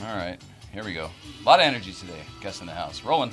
All right, here we go. A lot of energy today. Guest in the house. Rolling.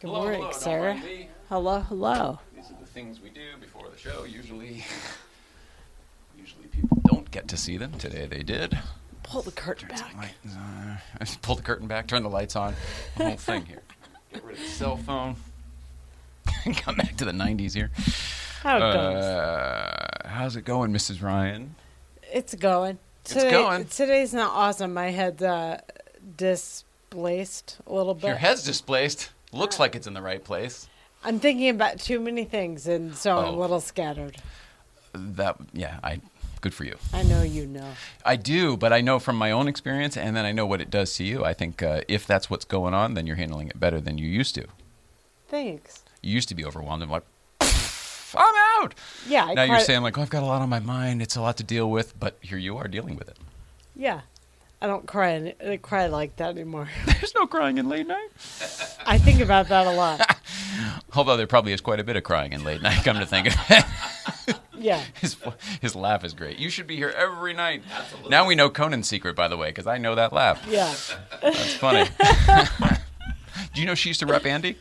Good Hello, morning, hello. Hello, hello. These are the things we do before the show. Usually, usually people don't get to see them. Today they did. Pull the curtain Turn back. on. I just pull the curtain back, turn the lights on, the whole thing here. Get rid of the cell phone. Come back to the 90s here. How it goes. Uh, how's it going, Mrs. Ryan? It's going. It's going. Today's not awesome. My head uh, displaced a little bit. Your head's displaced. Looks like it's in the right place. I'm thinking about too many things, and so I'm Oh. a little scattered. That, yeah, I. Good for you. I know you know. I do, but I know from my own experience, and then I know what it does to you. I think uh, if that's what's going on, then you're handling it better than you used to. Thanks. You used to be overwhelmed and like, I'm out. Yeah, I now you're saying like, oh, I've got a lot on my mind. It's a lot to deal with, but here you are dealing with it. Yeah, I don't cry. any- I cry like that anymore. There's no crying in late night. I think about that a lot. Although there probably is quite a bit of crying in late night. Come to think of it, Yeah. his his laugh is great. You should be here every night. Absolutely. Now we know Conan's secret, by the way, because I know that laugh. Yeah. That's funny. Do you know she used to rep Andy?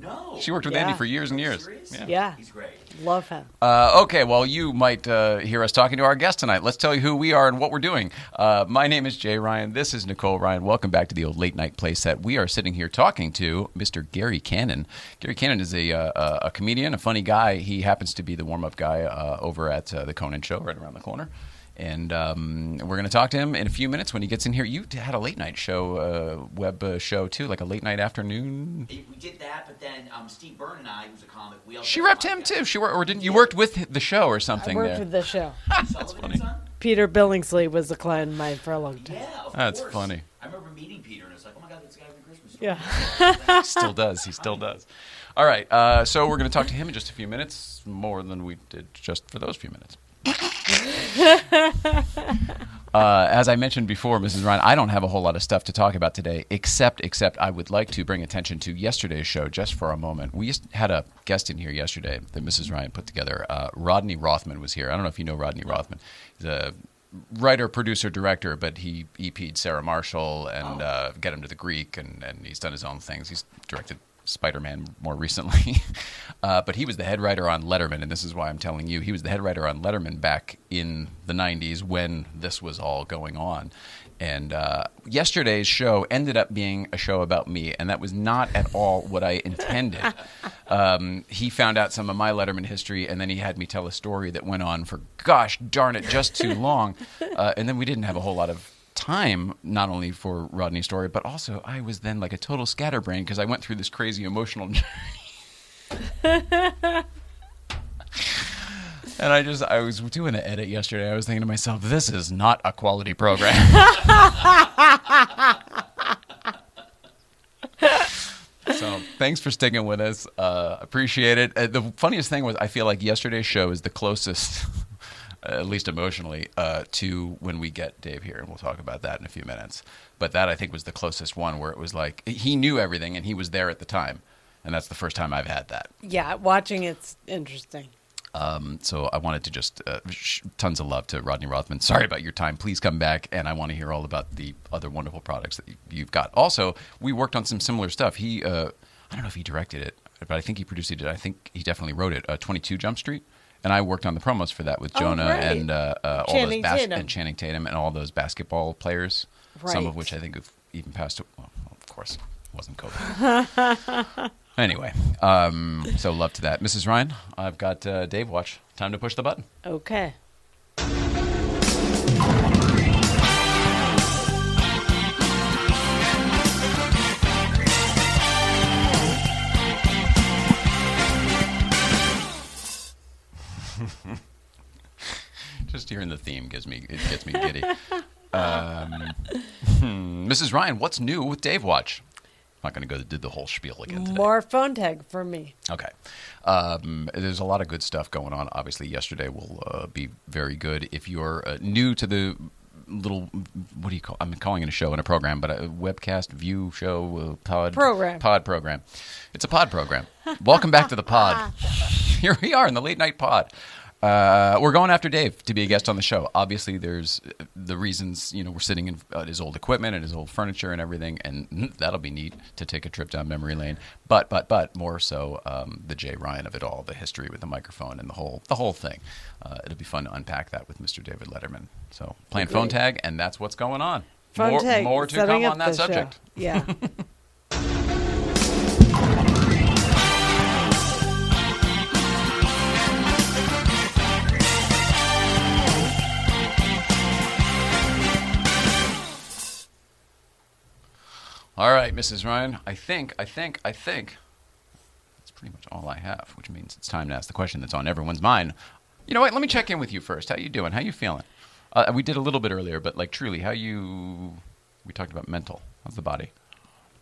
No. She worked with Yeah. Andy for years and years. Yeah. Yeah. He's great. Love him. Uh, okay, well, you might uh, hear us talking to our guest tonight. Let's tell you who we are and what we're doing. Uh, my name is Jay Ryan. This is Nicole Ryan. Welcome back to the old late night play set. We are sitting here talking to Mr. Gary Cannon. Gary Cannon is a, uh, a comedian, a funny guy. He happens to be the warm up guy uh, over at uh, the Conan Show right around the corner. And um, we're going to talk to him in a few minutes when he gets in here. You had a late night show, uh, web uh, show too, like a late night afternoon. We did that, but then um, Steve Byrne and I, who's a comic, we also She did repped him too. She worked, or didn't you worked with the show or something? I worked there? with the show. Sullivan funny. Peter Billingsley was a client of mine for a long time. Yeah, of That's course. funny. I remember meeting Peter, and it's like, oh my god, that's the guy from Christmas. Yeah. still does. He still does. All right. Uh, so we're going to talk to him in just a few minutes, more than we did just for those few minutes. Uh, as I mentioned before, Mrs. Ryan, I don't have a whole lot of stuff to talk about today, except except I would like to bring attention to yesterday's show just for a moment. We had a guest in here yesterday that Mrs. Ryan put together. Uh, Rodney Rothman was here. I don't know if you know Rodney Rothman. He's a writer, producer, director, but he EP'd Sarah Marshall and uh, Get Him to the Greek, and, and he's done his own things. He's directed Spider Man more recently. uh, but he was the head writer on Letterman, and this is why I'm telling you. He was the head writer on Letterman back in the 90s when this was all going on. And uh, yesterday's show ended up being a show about me, and that was not at all what I intended. um, he found out some of my Letterman history, and then he had me tell a story that went on for, gosh darn it, just too long. Uh, and then we didn't have a whole lot of time, not only for Rodney's story, but also I was then like a total scatterbrain because I went through this crazy emotional journey. And I just, I was doing an edit yesterday. I was thinking to myself, this is not a quality program. so thanks for sticking with us. Uh, appreciate it. Uh, the funniest thing was, I feel like yesterday's show is the closest, at least emotionally, uh, to when we get Dave here. And we'll talk about that in a few minutes. But that, I think, was the closest one where it was like, he knew everything and he was there at the time. And that's the first time I've had that. Yeah, watching it's interesting. Um, so I wanted to just uh, sh- tons of love to Rodney Rothman. Sorry about your time. Please come back, and I want to hear all about the other wonderful products that you- you've got. Also, we worked on some similar stuff. He, uh, I don't know if he directed it, but I think he produced it. I think he definitely wrote it. Uh, Twenty Two Jump Street, and I worked on the promos for that with Oh, Jonah right. and uh, uh, all those Tatum. and Channing Tatum and all those basketball players. Some of which I think have even passed. Well, of course, it wasn't COVID. Anyway, um, so love to that. Mrs. Ryan, I've got uh, Dave Watch. Time to push the button. Okay. Just hearing the theme gives me it gets me giddy. Um, hmm, Mrs. Ryan, what's new with Dave Watch? I'm not going to go do the whole spiel again today. More phone tag for me. Okay. Um, there's a lot of good stuff going on. Obviously, yesterday will uh, be very good. If you're uh, new to the little, what do you call? I'm calling it a show and a program, but a webcast, view, show, uh, pod Program. pod program. It's a pod program. Welcome back to the pod. Here we are in the late night pod. Uh, we're going after Dave to be a guest on the show. Obviously, there's the reasons. You know, we're sitting in uh, his old equipment and his old furniture and everything, and that'll be neat to take a trip down memory lane. But, but, but more so, um, the Jay Ryan of it all, the history with the microphone and the whole, the whole thing. Uh, it'll be fun to unpack that with Mr. David Letterman. So, playing phone tag, and that's what's going on. Phone more, tag. more to come on that the show. subject. Yeah. All right, Mrs. Ryan. I think, I think, I think that's pretty much all I have, which means it's time to ask the question that's on everyone's mind. You know what? Let me check in with you first. How you doing? How you feeling? Uh, we did a little bit earlier, but like truly, how you? We talked about mental. How's the body?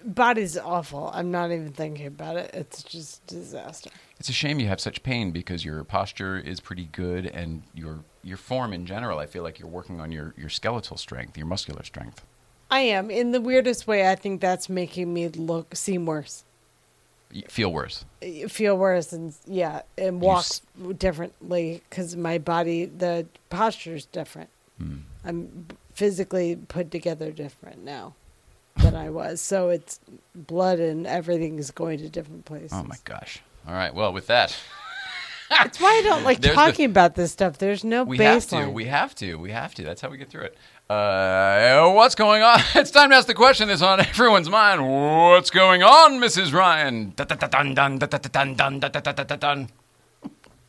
Body's awful. I'm not even thinking about it. It's just disaster. It's a shame you have such pain because your posture is pretty good and your your form in general. I feel like you're working on your your skeletal strength, your muscular strength. I am. In the weirdest way, I think that's making me look seem worse. You feel worse. feel worse and yeah and walk s- differently because my body the posture is different Hmm. i'm physically put together different now than i was so it's blood and everything is going to different places Oh my gosh! All right. Well, with that. That's why I don't like There's talking the, about this stuff. There's no we baseline. Have to, we have to. We have to. That's how we get through it. Uh, what's going on? It's time to ask the question that's on everyone's mind. What's going on, Mrs. Ryan?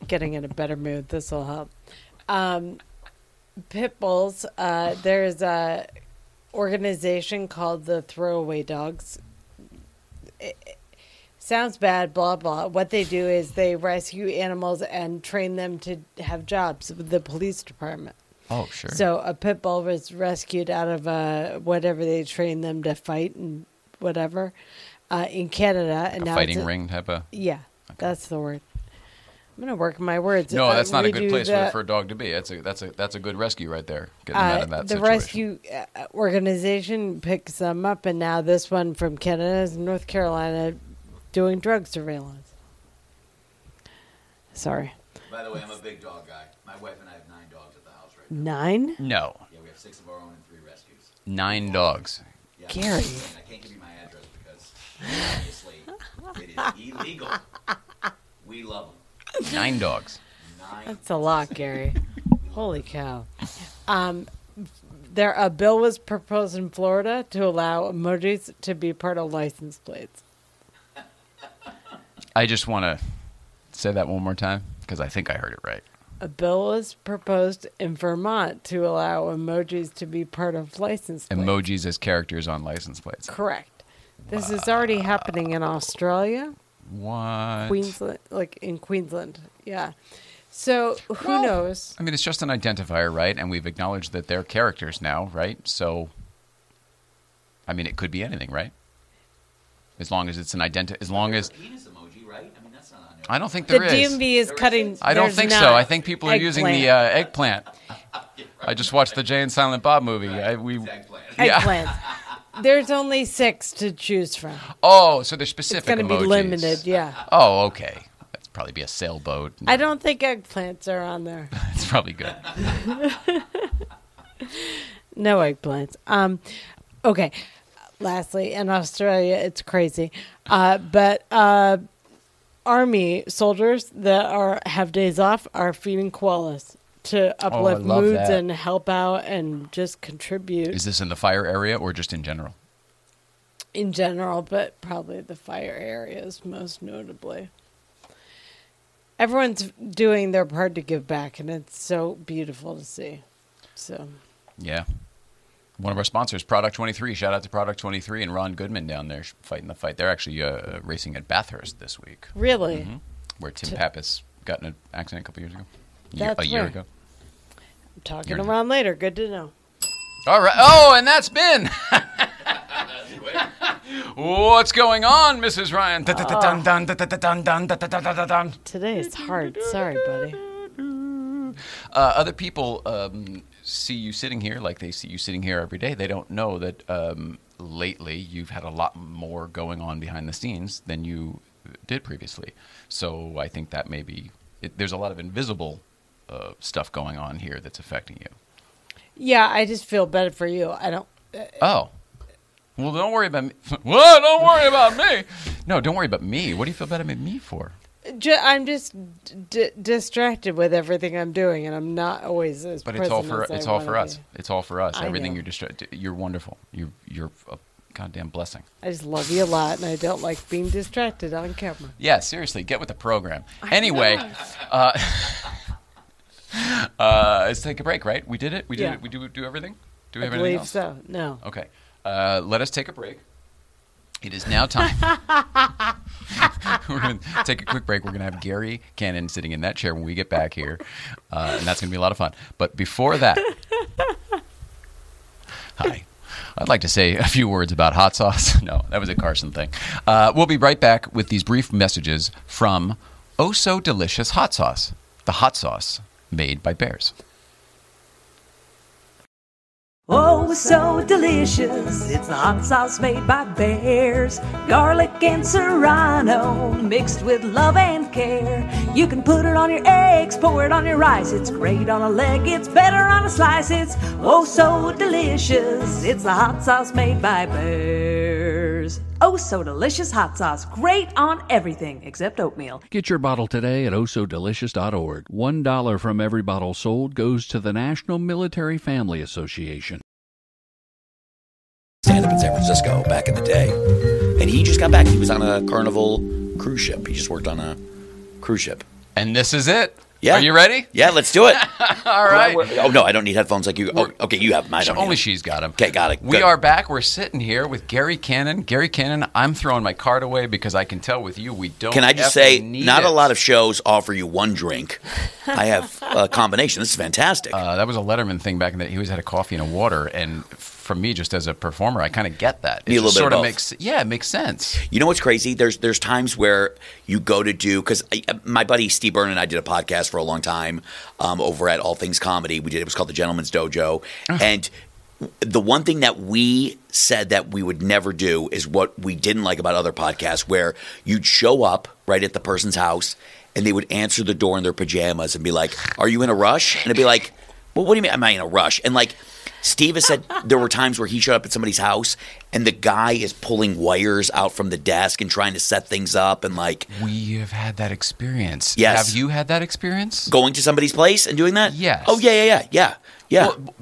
Getting in a better mood. This will help. Um, pit bulls. Uh, there's a organization called the Throwaway Dogs sounds bad blah blah what they do is they rescue animals and train them to have jobs with the police department Oh, sure. so a pit bull was rescued out of uh, whatever they trained them to fight and whatever uh, in canada and a now fighting a- ring type of. yeah that's the word i'm gonna work my words No, Uh, that's not a good place the- for, a dog to be. That's a that's a that's a good rescue right there. Getting them out uh, of that the situation. rescue uh, organization picks them up, and now this one from Canada is North Carolina doing drug surveillance. Sorry, By the way, I'm a big dog guy. My wife and I have nine dogs at the house right now. nine. No. Yeah, we have six of our own and three rescues. nine dogs. Yeah. Gary. And I can't give you my address because obviously it is illegal. We love them. Nine dogs. Nine. That's a lot, Gary. Holy cow! Um, there a bill was proposed in Florida to allow emojis to be part of license plates. I just want to say that one more time because I think I heard it right. A bill was proposed in Vermont to allow emojis to be part of license plates. Emojis as characters on license plates. Correct. This is already happening in Australia, What? Queensland, like in Queensland. Yeah. So who Well- knows? I mean, it's just an identifier, right? And we've acknowledged that they're characters now, right? So, I mean, it could be anything, right? As long as it's an identi- as long as penis emoji, right? I mean, that's not on there. I don't think The there is. DMV is There cutting. isn't? I don't think so. I think people are using the uh, eggplant. I just watched the Jay and Silent Bob movie. I, we Eggplant. yeah. eggplant. There's only six to choose from. Oh, so they're specific. It's specific going to be limited. Yeah. Oh, okay. That's probably be a sailboat. I don't think eggplants are on there. It's probably good. No eggplants. Um, okay. Lastly, in Australia, it's crazy, uh, but uh, army soldiers that are have days off are feeding koalas to oh, uplift love moods that. and help out and just contribute Is this in the fire area or just in general? in general, but probably the fire areas most notably. Everyone's doing their part to give back, and it's so beautiful to see. So. Yeah one of our sponsors, Product 23. Shout out to Product 23 and Ron Goodman down there fighting the fight. They're actually uh, racing at Bathurst this week. Really? Mm-hmm. Where Tim Pappas got in an accident a couple years ago. That's a year, ago. I'm talking to Ron later. Good to know. All right. Oh, and that's been. What's going on, Mrs. Ryan? Today it's hard. Sorry, buddy. Uh, other people um, see you sitting here like they see you sitting here every day. They don't know that um, lately you've had a lot more going on behind the scenes than you did previously. So I think that maybe it, there's a lot of invisible uh, stuff going on here that's affecting you. Yeah, I just feel better for you. I don't. Oh. Well, don't worry about me. Well, don't worry about me. No, don't worry about me. What do you feel bad about me for? Ju- I'm just d- distracted with everything I'm doing, and I'm not always as. But it's all for it's all for us. be. It's all for us. I Everything know. you're distracted. You're wonderful. You're you're a goddamn blessing. I just love you a lot, and I don't like being distracted on camera. Yeah, seriously, get with the program. Anyway, uh, uh, let's take a break. Right? We did it. We did Yeah. it. We do do everything. Do we I have anything believe else? so. No. Okay. Uh, let us take a break. It is now time. We're going to take a quick break. We're going to have Gary Cannon sitting in that chair when we get back here, uh, and that's going to be a lot of fun. But before that, hi. I'd like to say a few words about hot sauce. No, that was a Carson thing. Uh, we'll be right back with these brief messages from Oh So Delicious Hot Sauce, the hot sauce made by bears. Oh, so delicious. It's the hot sauce made by bears. Garlic and serrano mixed with love and care. You can put it on your eggs, pour it on your rice. It's great on a leg, it's better on a slice. It's oh, so delicious. It's the hot sauce made by bears. Oh, so delicious hot sauce. Great on everything except oatmeal. Get your bottle today at oh osodelicious.org. One dollar from every bottle sold goes to the National Military Family Association. Stand up in San Francisco back in the day. And he just got back. He was on a Carnival cruise ship. He just worked on a cruise ship. And this is it. Yeah. Are you ready? Yeah, let's do it. All right. Oh, no, I don't need headphones like you. Oh, okay, you have don't Only she's got them. Okay, got it. We Good. are back. We're sitting here with Gary Cannon. Gary Cannon, I'm throwing my card away because I can tell with you we don't. Can I just say, not it. a lot of shows offer you one drink. I have a combination. This is fantastic. Uh, that was a Letterman thing back in that he always had a coffee and a water, and for me, just as a performer, I kind of get that. It Need a just little bit sort of both. makes yeah, it makes sense. You know what's crazy? There's there's times where you go to do because my buddy Steve Byrne and I did a podcast for a long time um, over at All Things Comedy. We did it was called the Gentleman's Dojo, and the one thing that we said that we would never do is what we didn't like about other podcasts, where you'd show up right at the person's house and they would answer the door in their pajamas and be like, "Are you in a rush?" And it'd be like, "Well, what do you mean? Am I in a rush?" And like. Steve has said there were times where he showed up at somebody's house and the guy is pulling wires out from the desk and trying to set things up and like We have had that experience. Yes. Have you had that experience? going to somebody's place and doing that. Yes. Oh yeah, yeah, yeah, yeah, yeah. Well,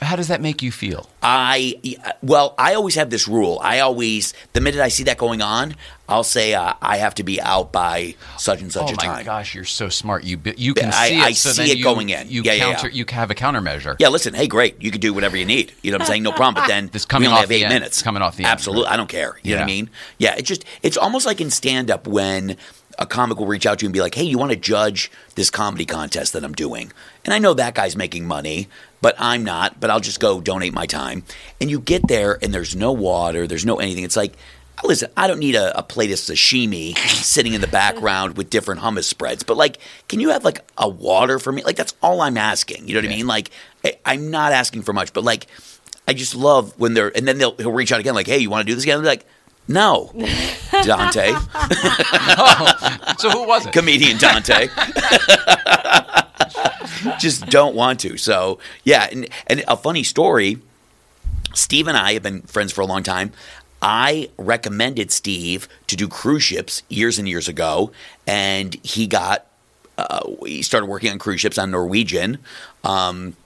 How does that make you feel? I well, I always have this rule. I always the minute I see that going on, I'll say uh, I have to be out by such and such oh a time. Oh my gosh, you're so smart. You you can I- see it. I so see it you, going in. You Yeah, counter. yeah. You have a countermeasure. Yeah, listen, hey, great, you can do whatever you need. You know what I'm saying? No problem. But then This coming we only off have eight end. minutes. Coming off the end. Absolutely, I don't care. You know what I mean? Yeah, it's just it's almost like in stand up when a comic will reach out to you and be like, "Hey, you want to judge this comedy contest that I'm doing?" And I know that guy's making money, but I'm not. But I'll just go donate my time. And you get there, and there's no water, there's no anything. It's like. Listen, I don't need a, a plate of sashimi sitting in the background with different hummus spreads, but like, can you have like a water for me? Like, that's all I'm asking. You know what I mean? Like, I, I'm not asking for much, but like, I just love when they're, and then they'll he'll reach out again, like, hey, you want to do this again? Like, no, Dante, no. So who was it? comedian Dante. just don't want to. So yeah, and, and a funny story. Steve and I have been friends for a long time. I recommended Steve to do cruise ships years and years ago, and he got uh, he started working on cruise ships on Norwegian. Um,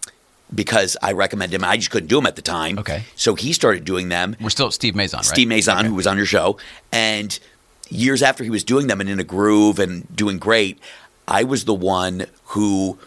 because I recommended him, I just couldn't do them at the time. Okay. so he started doing them. We're still Steve Mazon, right? Steve Mazon, who was on your show, and years after he was doing them and in a groove and doing great, I was the one who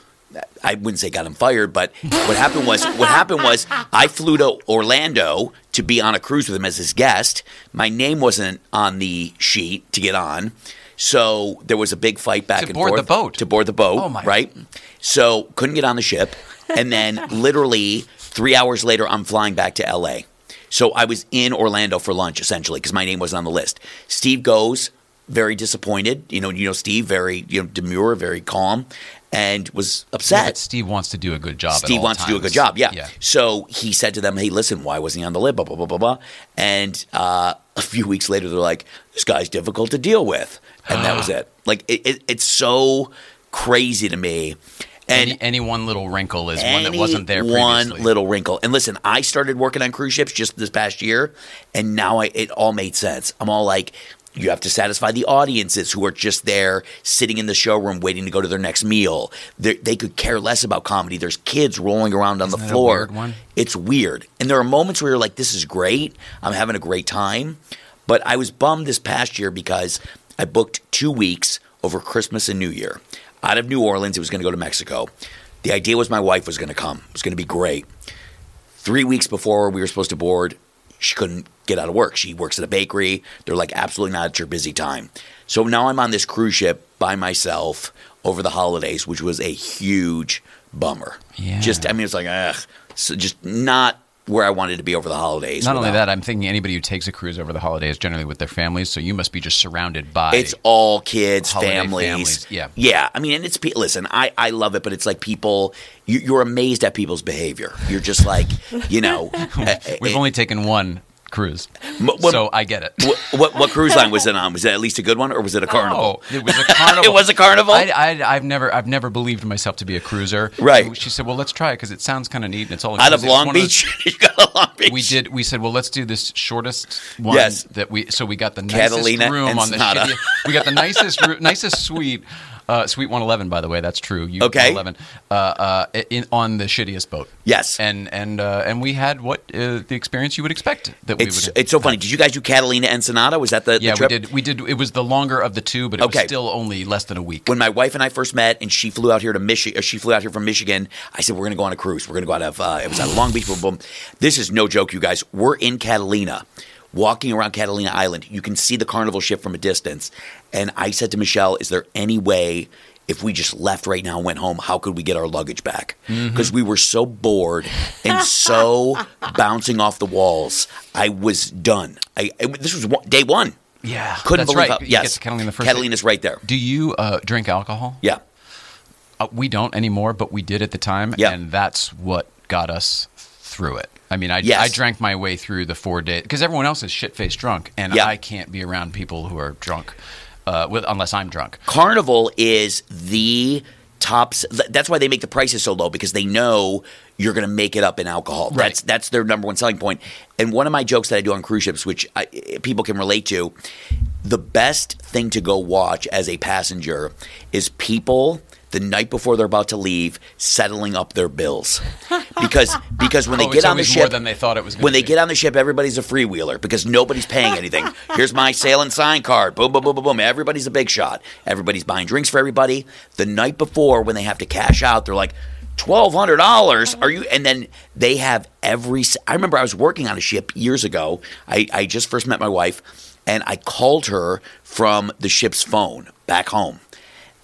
I wouldn't say got him fired, but what happened was what happened was I flew to Orlando to be on a cruise with him as his guest. My name wasn't on the sheet to get on. So there was a big fight back To and board forth the boat. to board the boat, Oh, my- right? So couldn't get on the ship, and then literally three hours later, I'm flying back to L.A. So I was in Orlando for lunch essentially because my name wasn't on the list. Steve goes, very disappointed. You know, you know Steve, very you know demure, very calm, and was upset. But Steve wants to do a good job. at Steve wants to do a good job. Yeah. Yeah. So he said to them, "Hey, listen, why wasn't he on the list?" Blah blah blah blah blah. And uh, a few weeks later, they're like, "This guy's difficult to deal with," and that was it. Like it, it, it's so crazy to me. And Any, any one little wrinkle is one that wasn't there One little wrinkle. And listen, I started working on cruise ships just this past year, and now I, it all made sense. I'm all like, you have to satisfy the audiences who are just there sitting in the showroom waiting to go to their next meal. They, they could care less about comedy. There's kids rolling around on Isn't the floor. weird one? It's weird. And there are moments where you're like, this is great. I'm having a great time. But I was bummed this past year because I booked two weeks over Christmas and New Year. Out of New Orleans, it was going to go to Mexico. The idea was my wife was going to come. It was going to be great. Three weeks before we were supposed to board, she couldn't get out of work. She works at a bakery. They're like, absolutely not. It's your busy time. So now I'm on this cruise ship by myself over the holidays, which was a huge bummer. Yeah. Just, I mean, it's like, ugh. So just not where I wanted to be over the holidays. Not only that, I'm thinking anybody who takes a cruise over the holidays generally with their families, so you must be just surrounded by. It's all kids, families. families, yeah. yeah. I mean, and it's listen. I I love it, but it's like people. You, you're amazed at people's behavior. You're just like, you know. We've uh, only taken one cruise, what- so I get it. what, what what cruise line was it on? Was it at least a good one, or was it a carnival? Oh, it was a carnival. It was a carnival? I, I, I've never, I've never believed myself to be a cruiser. Right. She said, "Well, let's try it because it sounds kind of neat and it's all Out of inclusive." It's Long those- Beach, you got a Long Beach. we did. We said, well, let's do this shortest one. Yes. That we so we got the nicest Catalina room on the shitty, we got the nicest nicest suite. Uh, suite 111, by the way, that's true. You Okay. 111, uh, uh, in, on the shittiest boat. Yes. and and uh, and we had what uh, the experience you would expect that we It's would. it's so funny. Did you guys do Catalina Ensenada? Was that the, the yeah, we trip? did. We did. It was the longer of the two, but it Okay. was still only less than a week. when my wife and I first met, and she flew out here to Michigan, she flew out here from Michigan. I said we're going to go on a cruise. We're going to go out of uh, it was out of Long Beach. Boom, boom. This is no joke, you guys. We're in Catalina, walking around Catalina Island. You can see the carnival ship from a distance. And I said to Michelle, "Is there any way?" If we just left right now and went home, how could we get our luggage back? Mm-hmm. Because we were so bored and so bouncing off the walls. I was done. I, I- this was one, day one. yeah, Couldn't believe right. how. Yes, Catalina the first. Catalina's right there. Do you uh, drink alcohol? Yeah. Uh, we don't anymore, but we did at the time, Yeah. and that's what got us through it. I mean, I, Yes. I drank my way through the four days because everyone else is shit faced drunk, and Yeah. I can't be around people who are drunk uh, with, unless I'm drunk. Carnival is the tops. That's why they make the prices so low because they know you're going to make it up in alcohol. Right. That's that's their number one selling point. And one of my jokes that I do on cruise ships, which I, people can relate to, the best thing to go watch as a passenger is people the night before they're about to leave settling up their bills because because when they Oh, get it's on the ship more than they thought it was when they be. get on the ship everybody's a freewheeler because nobody's paying anything here's my sail and sign card boom boom boom boom boom everybody's a big shot everybody's buying drinks for everybody the night before when they have to cash out they're like Twelve hundred dollars? Are you? And then they have every. I remember I was working on a ship years ago. I, I just first met my wife, and I called her from the ship's phone back home.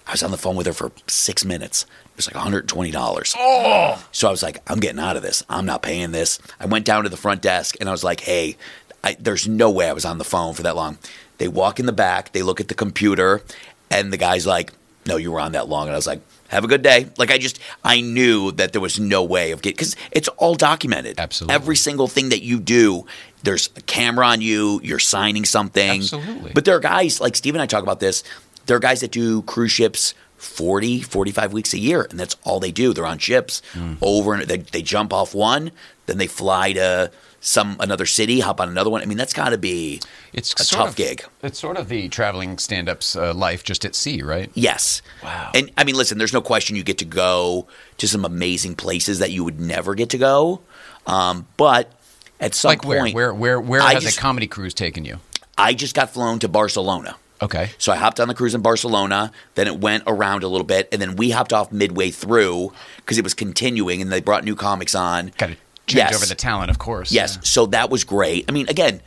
I was on the phone with her for six minutes. It was like $120. Oh. So I was like, I'm getting out of this. I'm not paying this. I went down to the front desk and I was like, hey, I, there's no way I was on the phone for that long. They walk in the back, they look at the computer, and the guy's like, no, you were on that long. And I was like, have a good day. Like, I just, I knew that there was no way of getting, because it's all documented. Absolutely. Every single thing that you do, there's a camera on you, you're signing something. Absolutely. But there are guys, like Steve and I talk about this, there are guys that do cruise ships 40, 45 weeks a year, and that's all they do. They're on ships Hmm. over and they, they jump off one, then they fly to some another city, hop on another one. I mean, that's got to be It's a tough of- gig. It's sort of the traveling stand-up's uh, life, just at sea, right? Yes. Wow. And I mean, listen, there's no question you get to go to some amazing places that you would never get to go. Um, but at some like point, Where? Where? Where I has just- a comedy cruise taken you? I just got flown to Barcelona. Okay. So I hopped on the cruise in Barcelona. Then it went around a little bit, and then we hopped off midway through because it was continuing, and they brought new comics on. Got to change Yes. over the talent, of course. Yes, Yeah. so that was great. I mean, again,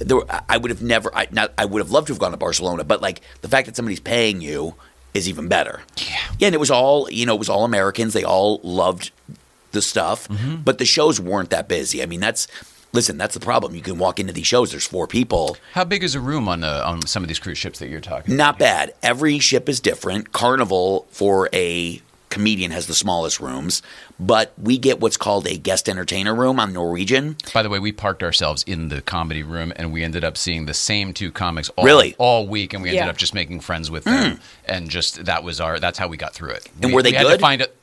there I would have never, I, not, I would have loved to have gone to Barcelona, but like the fact that somebody's paying you is even better. Yeah. Yeah, and it was all, you know, it was all Americans. They all loved the stuff, Mm-hmm. but the shows weren't that busy. I mean, that's listen, that's the problem. You can walk into these shows. There's four people. How big is a room on uh, on some of these cruise ships that you're talking? Not bad. Every ship is different. Carnival for a comedian has the smallest rooms, but we get what's called a guest entertainer room on Norwegian. By the way, we parked ourselves in the comedy room, and we ended up seeing the same two comics all, Really? All week, and we ended Yeah. up just making friends with them, and just that was our that's how we got through it. And we, were they we had to good? find it.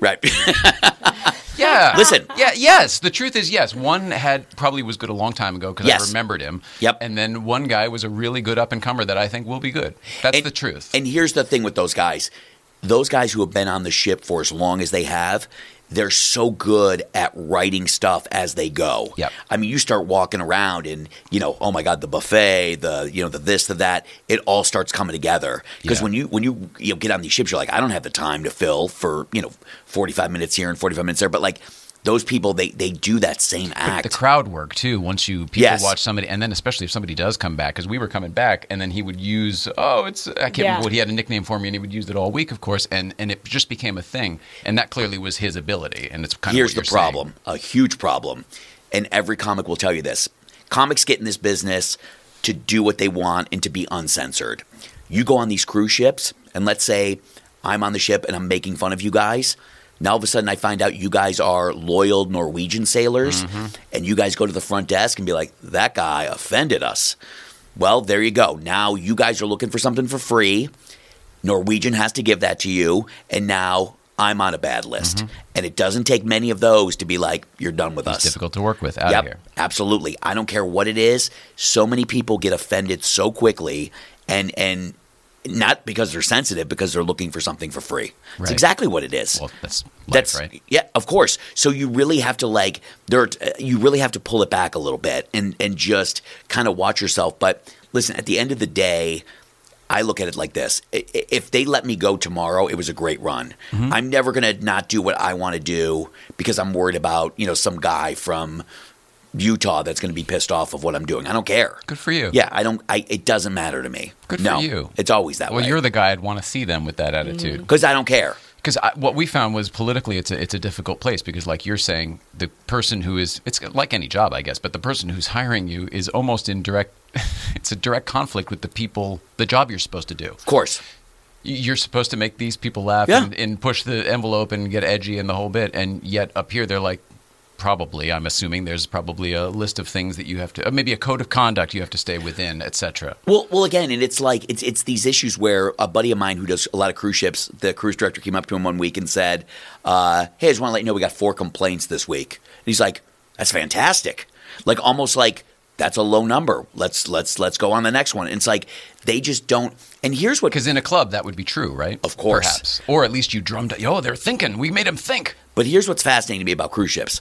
Right. Yeah. Listen. Yeah. Yes. The truth is, yes. One had probably was good a long time ago because Yes. I remembered him. Yep. And then one guy was a really good up and comer that I think will be good. That's And- the truth. And here's the thing with those guys those guys who have been on the ship for as long as they have, they're so good at writing stuff as they go. Yep. I mean, you start walking around and, you know, oh my God, the buffet, the, you know, the this, the that, it all starts coming together. Because Yeah. when you, when you, you know, get on these ships, you're like, I don't have the time to fill for, you know, 45 minutes here and 45 minutes there. But like, those people, they, they do that same act. the crowd work too. Once you people Yes. watch somebody, and then especially if somebody does come back, because we were coming back, and then he would use oh, it's I can't Yeah. remember what he had a nickname for me, and he would use it all week, of course, and and it just became a thing, and that clearly was his ability, and it's kind Here's of the what you're saying. problem, a huge problem, and every comic will tell you this. Comics get in this business to do what they want and to be uncensored. You go on these cruise ships, and let's say I'm on the ship and I'm making fun of you guys. Now all of a sudden I find out you guys are loyal Norwegian sailors, Mm-hmm. and you guys go to the front desk and be like, "That guy offended us." Well, there you go. Now you guys are looking for something for free. Norwegian has to give that to you, and now I'm on a bad list. Mm-hmm. And it doesn't take many of those to be like, you're done with It's us. difficult to work with out yep, here. absolutely. I don't care what it is. So many people get offended so quickly, and and not because they're sensitive, because they're looking for something for free. Right. exactly what it is. Well, that's life, That's right. yeah, of course. So you really have to like there. uh, You really have to pull it back a little bit and and just kind of watch yourself. But listen, at the end of the day, I look at it like this: if they let me go tomorrow, it was a great run. Mm-hmm. I'm never gonna not do what I want to do because I'm worried about you know some guy from Utah that's going to be pissed off of what I'm doing. I don't care. Good for you. Yeah, I don't. I it doesn't matter to me. Good for you. It's always that Well, way. you're the guy I'd want to see them with that attitude. Mm. because I don't care. because what we found was politically it's a, it's a difficult place because like you're saying the person who is it's like any job i guess but the person who's hiring you is almost in direct it's a direct conflict with the people the job you're supposed to do Of course. You're supposed to make these people laugh Yeah. and, and push the envelope and get edgy and the whole bit and yet up here they're like probably i'm assuming there's probably a list of things that you have to uh, maybe a code of conduct you have to stay within etc Well, well, again, and it's like it's it's these issues where a buddy of mine who does a lot of cruise ships, the cruise director came up to him one week and said, uh, "Hey, I just want to let you know we got four complaints this week." And he's like, "That's fantastic!" Like almost like that's a low number. Let's let's let's go on the next one. And it's like they just don't. And here's what because in a club that would be true right Of course. perhaps or at least you drummed oh they're thinking we made them think But here's what's fascinating to me about cruise ships.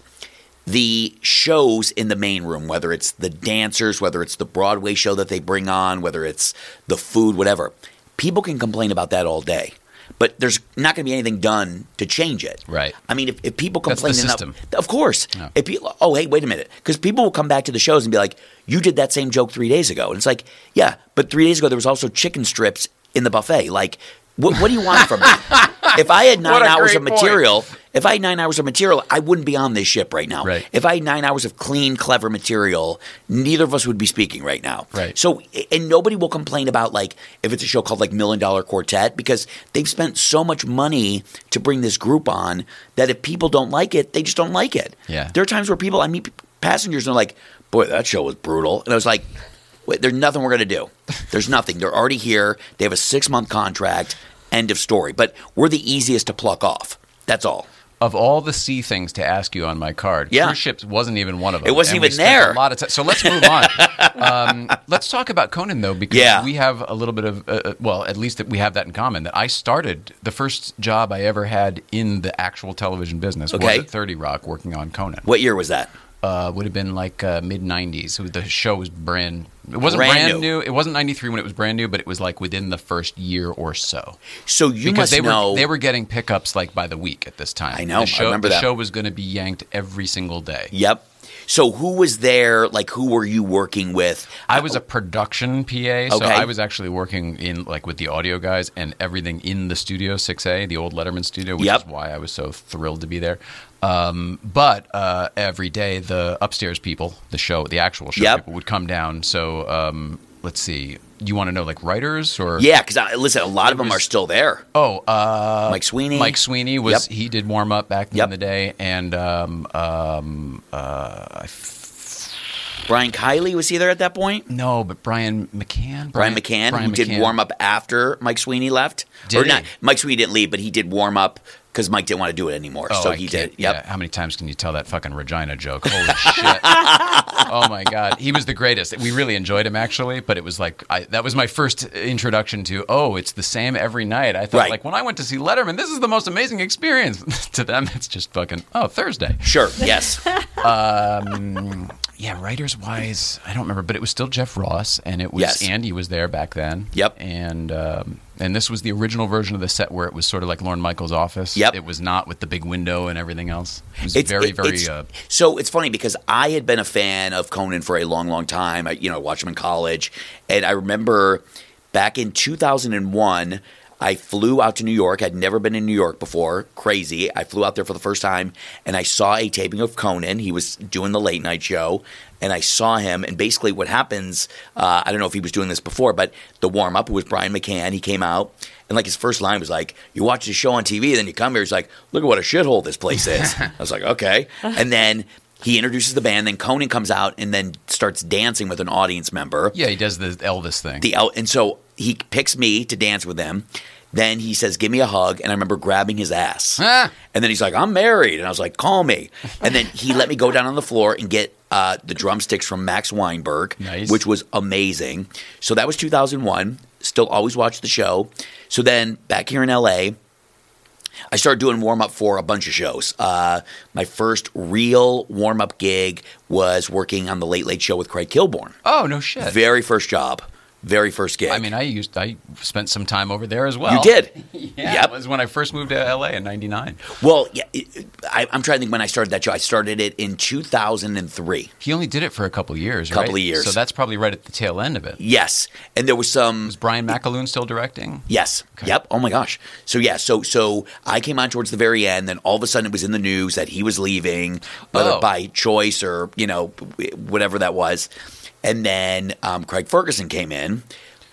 The shows in the main room, whether it's the dancers, whether it's the Broadway show that they bring on, whether it's the food, whatever, people can complain about that all day. But there's not going to be anything done to change it. Right. I mean, if, if people That's the complain enough, system. of course. Yeah. If people, oh, hey, wait a minute. Because people will come back to the shows and be like, you did that same joke three days ago. And it's like, yeah, but three days ago there was also chicken strips in the buffet. Like, what, what do you want from me? if I had nine What a hours of material, if I had nine hours of material, I wouldn't be on this ship right now. Right. If I had nine hours of clean, clever material, neither of us would be speaking right now. Right. So, and nobody will complain about like if it's a show called like Million Dollar Quartet because they've spent so much money to bring this group on that if people don't like it, they just don't like it. Yeah. There are times where people, I meet passengers and they're like, "Boy, that show was brutal," and I was like. Wait, there's nothing we're going to do. There's nothing. They're already here. They have a six month contract. End of story. But we're the easiest to pluck off. That's all. Of all the C things to ask you on my card, Yeah. cruise ships wasn't even one of them. It wasn't And even there. A lot of time. So let's move on. um, let's talk about Conan though, because Yeah. we have a little bit of, uh, uh, well, at least that we have that in common. That I started the first job I ever had in the actual television business Okay. was at Thirty Rock, working on Conan. What year was that? Uh, would have been like uh, mid '90s. The show was brand. It wasn't Brand brand, new. new. It wasn't '93 when it was brand new, but it was like within the first year or so. So you because must they know. were they were getting pickups like by the week at this time. I know, The show, remember the that. show was going to be yanked every single day. Yep. So who was there? Like who were you working with? I was a production PA, so Okay. I was actually working in like with the audio guys and everything in the studio 6A, the old Letterman studio, which Yep. is why I was so thrilled to be there. Um, but uh, every day, the upstairs people, the show, the actual show Yep. people would come down. So um, let's see, you want to know like writers or Yeah, because listen, a lot of them are still there. Oh, uh, Mike Sweeney. Mike Sweeney was Yep. he did warm up back Yep. in the day, and um, um, uh, Brian Kiley was he there at that point? no, but Brian McCann, Brian, McCann, Brian who did warm up after Mike Sweeney left, Did or he? not? Mike Sweeney didn't leave, but he did warm up because Mike didn't want to do it anymore. Oh, so I he did. Yep. Yeah. How many times can you tell that fucking Regina joke? Holy shit! oh my god, he was the greatest. We really enjoyed him actually, but it was like I, that was my first introduction to. Oh, it's the same every night. I thought Right. like when I went to see Letterman, this is the most amazing experience. to them, it's just fucking oh Thursday. Sure. Yes. Um, yeah, writers wise, I don't remember, but it was still Jeff Ross, and it was Yes. Andy was there back then. Yep. and um, and this was the original version of the set where it was sort of like Lorne Michaels' office. Yep. it was not with the big window and everything else. It was It's very, it- very. it's- uh, so it's funny because I had been a fan of Conan for a long, long time. I, you know, watched him in college, and I remember back in 2001. I flew out to New York. I'd never been in New York before. Crazy. I flew out there for the first time and I saw a taping of Conan. He was doing the late night show and I saw him. And basically, what happens, uh, I don't know if he was doing this before, but the warm up was Brian McCann. He came out and like his first line was like, "You watch the show on TV, then you come here." He's like, "Look at what a shithole this place is." I was like, "Okay," and then. He introduces the band, then Conan comes out and then starts dancing with an audience member. yeah, he does the Elvis thing. The El- and so he picks me to dance with him. Then he says, "Give me a hug," and I remember grabbing his ass. Ah. And then he's like, "I'm married," and I was like, "Call me." And then he let me go down on the floor and get uh, the drumsticks from Max Weinberg, Nice. which was amazing. So that was 2001. Still always watch the show. So then back here in LA, I started doing warm up for a bunch of shows. Uh, my first real warm up gig was working on the Late Late Show with Craig Kilborn. oh no shit. Very first job, very first gig. I mean, I used I spent some time over there as well. you did. Yeah, Yep. it was when I first moved to LA in '99. Well, yeah, it- I, I'm trying to think when I started that show. I started it in 2003. He only did it for a couple of years, right? Couple of years. So that's probably right at the tail end of it. Yes, and there was some. Was Brian McAloon still directing? Yes. Yep. Oh my gosh. So yeah. So so I came on towards the very end. Then all of a sudden it was in the news that he was leaving, whether Oh. by choice or you know whatever that was. And then um, Craig Ferguson came in,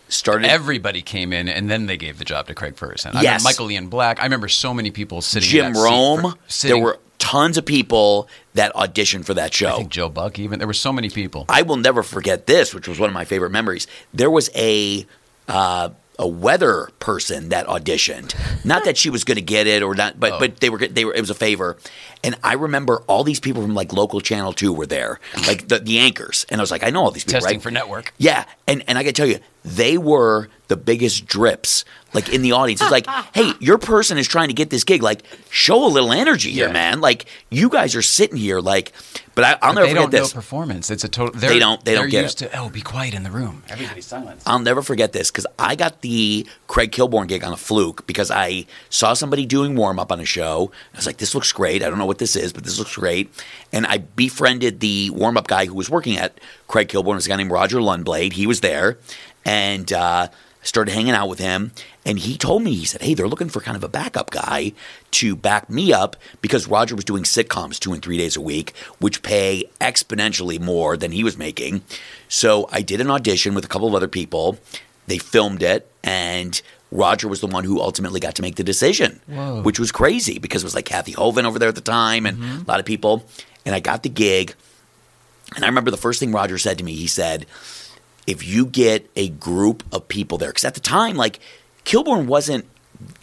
started. Everybody came in, and then they gave the job to Craig Ferguson. I Yes. Michael Ian Black. I remember so many people sitting. in Jim Rome. for- there were tons of people that auditioned for that show. I think Joe Buck. Even there were so many people. I will never forget this, which was one of my favorite memories. There was a uh, a weather person that auditioned. Not that she was going to get it or not, but Oh. but they were they were it was a favor. And I remember all these people from like local channel two were there, like the the anchors, and I was like, I know all these people, Testing right? for network. Yeah, and and I can tell you, they were the biggest drips. Like in the audience, it's like, hey, your person is trying to get this gig. Like, show a little energy here, Yeah. man. Like, you guys are sitting here, like, but I, I'll But never they forget don't this. know performance. It's a total. They're, don't- they don't get used to. Oh, be quiet in the room. Everybody's silent. I'll never forget this because I got the Craig Kilborn gig on a fluke because I saw somebody doing warm up on a show. I was like, this looks great. I don't know what this is, but this looks great. And I befriended the warm up guy who was working at Craig Kilborn. It was a guy named Roger Lundblade. He was there. And uh, started hanging out with him. And he told me, he said, hey, they're looking for kind of a backup guy to back me up because Roger was doing sitcoms two and three days a week, which pay exponentially more than he was making. So I did an audition with a couple of other people. They filmed it, and Roger was the one who ultimately got to make the decision, which was crazy because it was like Kathy Hovind over there at the time and a lot of people. And I got the gig. And I remember the first thing Roger said to me, he said, if you get a group of people there, because at the time, like Kilborn wasn't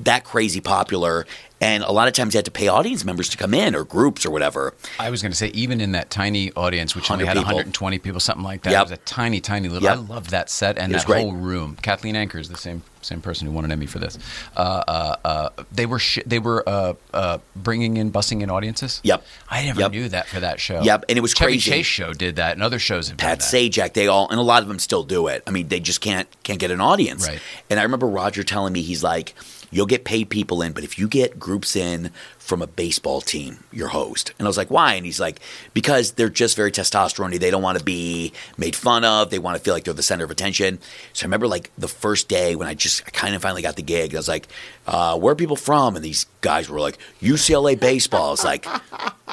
that crazy popular, and a lot of times you had to pay audience members to come in or groups or whatever. I was going to say, even in that tiny audience, which only had people. 120 people, something like that, Yep. it was a tiny, tiny little. Yep. I loved that set and that great. whole room. Kathleen Anchor is the same same person who won an Emmy for this. Uh, uh, uh, they were sh- they were uh, uh, bringing in, bussing in audiences. Yep. I never Yep. knew that for that show. Yep, and it was Chevy crazy. Chase show did that, and other shows have Pat. Sajak, they all, and a lot of them still do it. I mean, they just can't can't get an audience. Right. And I remember Roger telling me, he's like, "You'll get paid people in, but if you get groups in from a baseball team, your host. And I was like, why? And he's like, because they're just very testosterone They don't want to be made fun of. They want to feel like they're the center of attention. So I remember like the first day when I just I kind of finally got the gig, I was like, uh, where are people from? And these guys were like, UCLA baseball. I was like,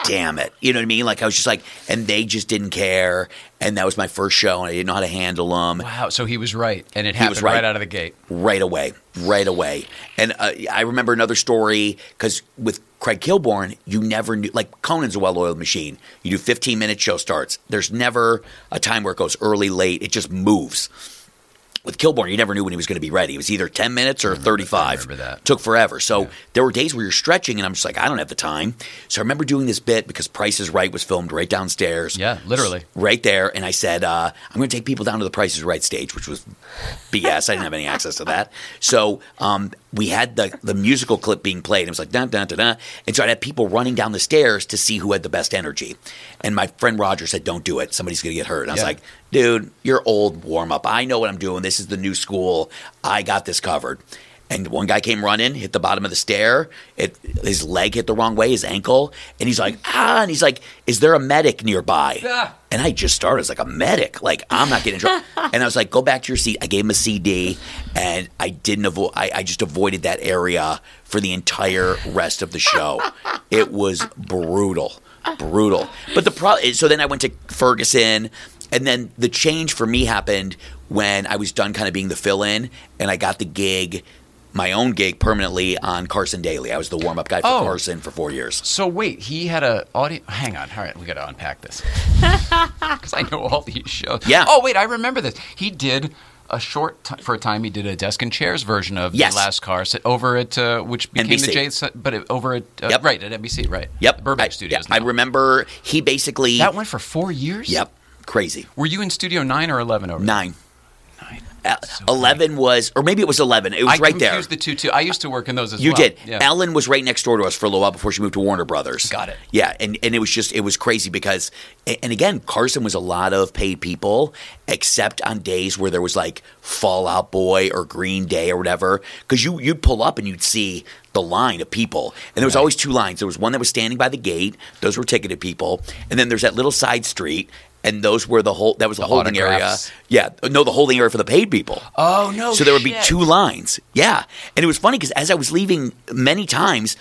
damn it. You know what I mean? Like I was just like, and they just didn't care. And that was my first show and I didn't know how to handle them Wow. So he was right, and it happened right. right out of the gate. right away, right away. And uh, I remember another story because with Craig Kilborn, you never knew. Like Conan's a well-oiled machine. You do 15-minute show starts. There's never a time where it goes early, late. It just moves. With Kilborn, you never knew when he was going to be ready. It was either 10 minutes or 35. remember that. Took forever. So there were days where you're stretching, and I'm just like, I don't have the time. So I remember doing this bit because Price is Right was filmed right downstairs. Yeah, literally. Right there. And I said, uh, I'm going to take people down to the Price is Right stage, which was BS. I didn't have any access to that. So um, we had the, the musical clip being played. It was like, da, da, da, da. And so I had people running down the stairs to see who had the best energy. And my friend Roger said, don't do it. Somebody's going to get hurt. And I was Yeah. like, dude, you're old warm up. I know what I'm doing. This is the new school. I got this covered. And one guy came running, hit the bottom of the stair. It, his leg hit the wrong way, his ankle. And he's like, ah. And he's like, is there a medic nearby? And I just started as like a medic. Like, I'm not getting drunk. and I was like, go back to your seat. I gave him a CD and I didn't avoid, I, I just avoided that area for the entire rest of the show. It was brutal, brutal. But the problem, so then I went to Ferguson and then the change for me happened when I was done kind of being the fill in and I got the gig. My own gig permanently on Carson Daly. I was the warm up guy for Oh. Carson for four years. So wait, he had a audio. Hang on, all right, we got to unpack this because I know all these shows. Yeah. Oh wait, I remember this. He did a short t- for a time. He did a desk and chairs version of Yes. the last car sit over at uh, which became NBC. the J, but it, over at uh, Yep. right at NBC, right? Yep. Burbank I, Studios. yeah, I remember he basically. that went for four years. Yep. Crazy. Were you in Studio Nine or Eleven over? there? Nine. So 11 was, or maybe it was 11. It was I right there. I confused the two too. I used to work in those as You well. You did. Yeah. Ellen was right next door to us for a little while before she moved to Warner Brothers. Got it. Yeah, and, and it was just it was crazy because and again, Carson was a lot of paid people, except on days where there was like Fall Out Boy or Green Day or whatever. Because you you'd pull up and you'd see the line of people, and there was always two lines. There was one that was standing by the gate; those were ticketed people, and then there's that little side street. And those were the whole. That was the, The holding area. Yeah, no, the holding area for the paid people. Oh no! So there would be two lines. Yeah. And it was funny because as I was leaving many times,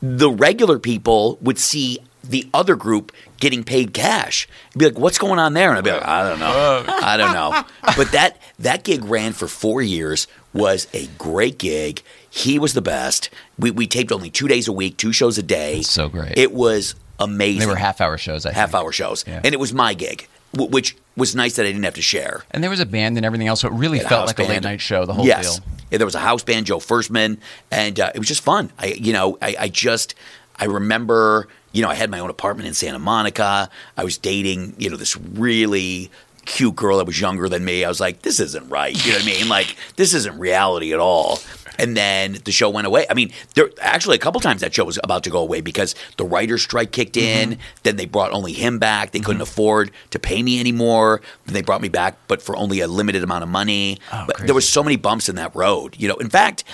the regular people would see the other group getting paid cash. And be like, what's going on there? And I'd be like, I don't know. I don't know. But that that gig ran for four years, was a great gig. He was the best. We, we taped only two days a week, two shows a day. That's so great. It was amazing. They were half-hour shows. I think. half hour shows. Yeah. And it was my gig, w- which was nice that I didn't have to share. And there was a band and everything else, so it really felt like a late night show. The whole yes. deal. Yeah, there was a house band, Joe Firstman, and uh, it was just fun. I, you know, I, I just, I remember, you know, I had my own apartment in Santa Monica. I was dating, you know, this really cute girl that was younger than me. I was like, this isn't right. You know what I mean? Like, this isn't reality at all. And then the show went away. I mean, there actually a couple times that show was about to go away because the writer's strike kicked in. Mm-hmm. Then they brought only him back. They couldn't afford to pay me anymore. Then they brought me back, but for only a limited amount of money. Oh, but crazy. there was so many bumps in that road. You know, in fact,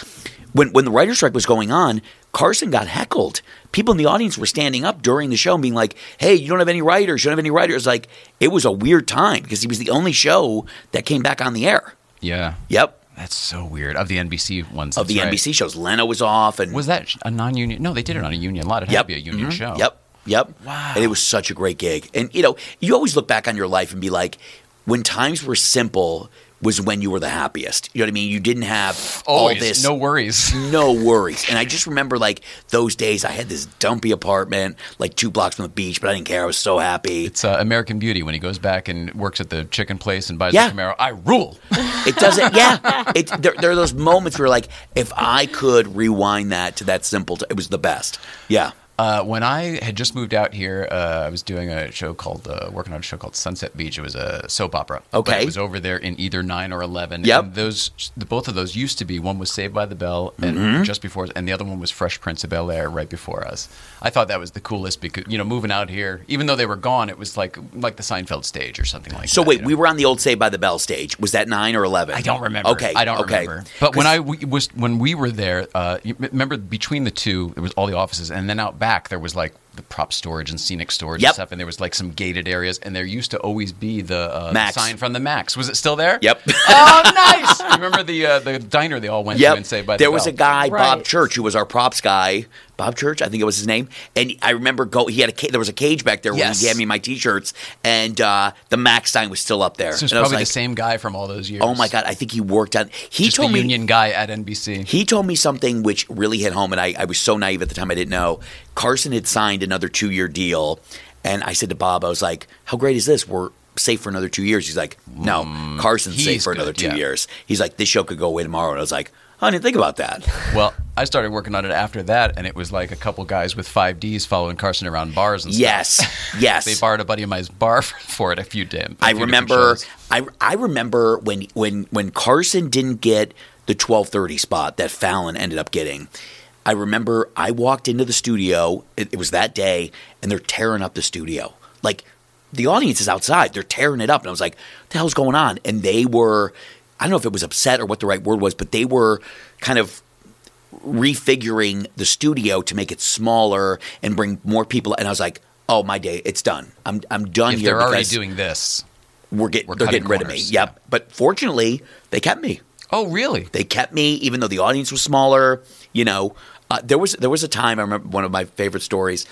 when when the writer's strike was going on, Carson got heckled. People in the audience were standing up during the show and being like, "Hey, you don't have any writers. You don't have any writers." Like it was a weird time because he was the only show that came back on the air. Yeah. Yep, That's so weird. Of the NBC ones. of the right. NBC shows, Leno was off, and Was that a non-union? No, they did it on a union lot. It had to be a union Mhm. show. Yep. Yep. Wow. And it was such a great gig. And you know, you always look back on your life and be like, when times were simple was when you were the happiest. You know what I mean? You didn't have Always. all this No worries. no worries. And I just remember like those days I had this dumpy apartment, like two blocks from the beach, but I didn't care. I was so happy. It's uh, American Beauty when he goes back and works at the chicken place and buys Yeah. a Camaro. I rule. It doesn't. Yeah, it, there, there are those moments where like, if I could rewind that to that simple, t- it was the best. Yeah, Uh, when I had just moved out here, uh, I was doing a show called, uh, working on a show called Sunset Beach. It was a soap opera. But Okay. it was over there in either nine or eleven. Yep. And those, the, both of those used to be. One was Saved by the Bell, and Mm-hmm. just before, and the other one was Fresh Prince of Bel Air, right before us. I thought that was the coolest because you know, moving out here, even though they were gone, it was like like the Seinfeld stage or something like So that. So wait, you know? we were on the old Saved by the Bell stage. Was that nine or eleven? I don't remember. Okay, I don't okay. remember. But when I we, was when we were there, uh, you m- remember between the two, it was all the offices, and then out back there was like the prop storage and scenic storage Yep. and stuff, and there was like some gated areas, and there used to always be the uh, Max. sign from the Max. Was it still there? Yep. Oh, nice! Remember the uh, the diner they all went to and say by the there was Bell? a guy, Bob Church, who was our props guy. Bob Church, I think it was his name. And I remember go. He had a there was a cage back there where he gave me my T-shirts, and uh, the Max sign was still up there. So it's and I was probably like, the same guy from all those years. Oh my god! I think he worked on. He Just told the me union guy at NBC. He told me something which really hit home, and I, I was so naive at the time I didn't know. Carson had signed another two year deal, and I said to Bob, I was like, How great is this? We're safe for another two years. He's like, No, Carson's safe Mm, he's for another two yeah. years. He's like, This show could go away tomorrow. And I was like, I didn't think about that. Well, I started working on it after that, and it was like a couple guys with five Ds following Carson around bars and stuff. yes, yes. They borrowed a buddy of mine's bar for it a few days. I remember I, I remember when when when Carson didn't get the 12:30 spot that Fallon ended up getting. I remember I walked into the studio. It, it was that day, and they're tearing up the studio. Like the audience is outside, they're tearing it up, and I was like, the hell's going on?" And they were, I don't know if it was upset or what the right word was, but they were kind of refiguring the studio to make it smaller and bring more people. And I was like, "Oh my day, it's done. I'm I'm done If here." they're already doing this. we're getting We're they're getting rid of me. Yep. yeah. But fortunately, they kept me. Oh, really? They kept me, even though the audience was smaller. You know, uh, there was there was a time I remember one of my favorite stories.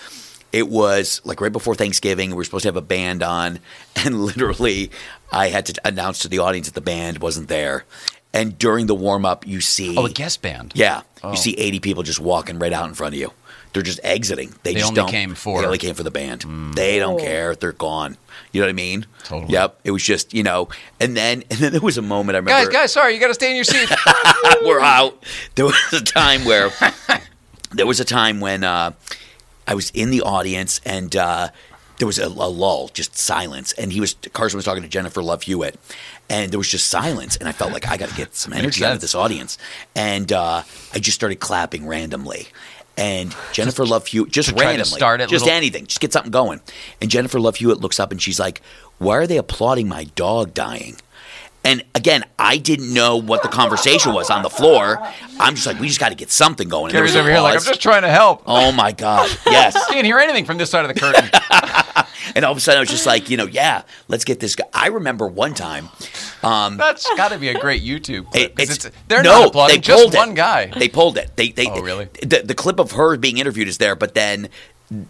It was like right before Thanksgiving. We were supposed to have a band on, and literally, I had to announce to the audience that the band wasn't there. And during the warm up, you see Oh, a guest band. yeah, Oh. you see eighty people just walking right out in front of you. They're just exiting. They, They just only don't. came for- They only came for the band. They don't Oh. care. They're gone. You know what I mean? Totally. Yep. It was just you know, and then and then there was a moment I remember. Guys, guys, sorry, you got to stay in your seat. we're out. There was a time where there was a time when uh, I was in the audience and uh, there was a, a lull, just silence, and he was Carson was talking to Jennifer Love Hewitt, and there was just silence, and I felt like I got to get some energy out of this audience, and uh, I just started clapping randomly. And Jennifer Love Hewitt just to try to randomly, just little- anything, just get something going. And Jennifer Love Hewitt looks up and she's like, "Why are they applauding my dog dying?" And again, I didn't know what the conversation was on the floor. I'm just like, we just got to get something going. And there Gary's was over here like, I'm just trying to help. Oh my god, yes. Can't hear anything from this side of the curtain. And all of a sudden, I was just like, you know, yeah, let's get this guy. I remember one time. Um, That's got to be a great YouTube clip. It- it's, it's, they're no, not applauding, they just pulled it. one guy. They pulled it. They, they, Oh, really? The, the clip of her being interviewed is there, but then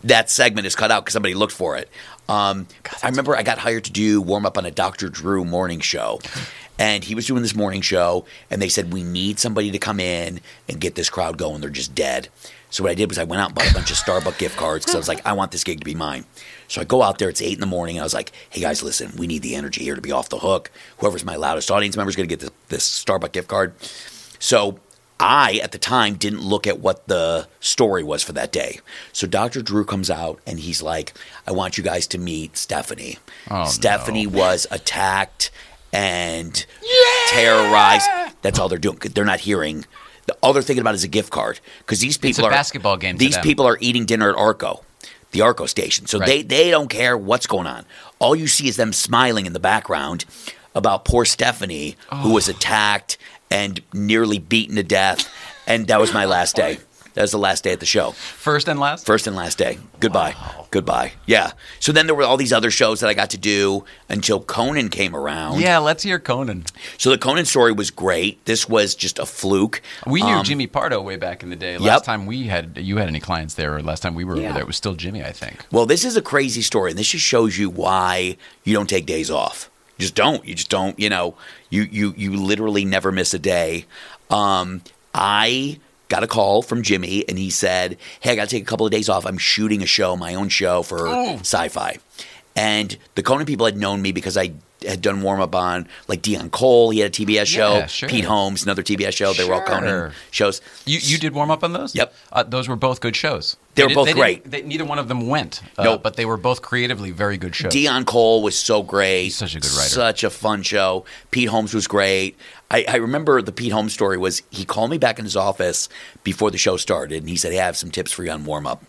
that segment is cut out because somebody looked for it. Um, I remember I got hired to do warm up on a Dr. Drew morning show. And he was doing this morning show, and they said, We need somebody to come in and get this crowd going. They're just dead. So what I did was I went out and bought a bunch of Starbucks gift cards because I was like, I want this gig to be mine. So I go out there, it's eight in the morning, and I was like, hey guys, listen, we need the energy here to be off the hook. Whoever's my loudest audience member is going to get this, this Starbucks gift card. So I, at the time, didn't look at what the story was for that day. So Dr. Drew comes out and he's like, I want you guys to meet Stephanie. Oh, Stephanie was attacked and terrorized. That's all they're doing. They're not hearing. The, all they're thinking about is a gift card because these people a are basketball game These them. people are eating dinner at Arco, the Arco station. So Right. they they don't care what's going on. All you see is them smiling in the background about poor Stephanie who Oh. was attacked and nearly beaten to death. And that was my last day. That was the last day at the show. First and last? First and last day. Goodbye. Goodbye. Yeah. So then there were all these other shows that I got to do until Conan came around. Yeah, let's hear Conan. So the Conan story was great. This was just a fluke. We knew Um, Jimmy Pardo way back in the day. Last Yep. time we had you had any clients there, or last time we were Yeah. over there, it was still Jimmy, I think. Well, this is a crazy story, and this just shows you why you don't take days off. You just don't. You just don't. You know, you you you literally never miss a day. Um, I got a call from Jimmy, and he said, "Hey, I got to take a couple of days off. I'm shooting a show, my own show for Sci-Fi." And the Conan people had known me because I had done warm up on like Deon Cole. He had a TBS show. Yeah, sure. Pete Holmes, another TBS show. They were all Conan shows. You you did warm up on those? Yep. Uh, those were both good shows. They were did- both didn't- great. They, neither one of them went. Uh, Nope. But they were both creatively very good shows. Deon Cole was so great. He's such a good writer. Such a fun show. Pete Holmes was great. I, I remember the Pete Holmes story was he called me back in his office before the show started and he said, Hey, I have some tips for you on warm up.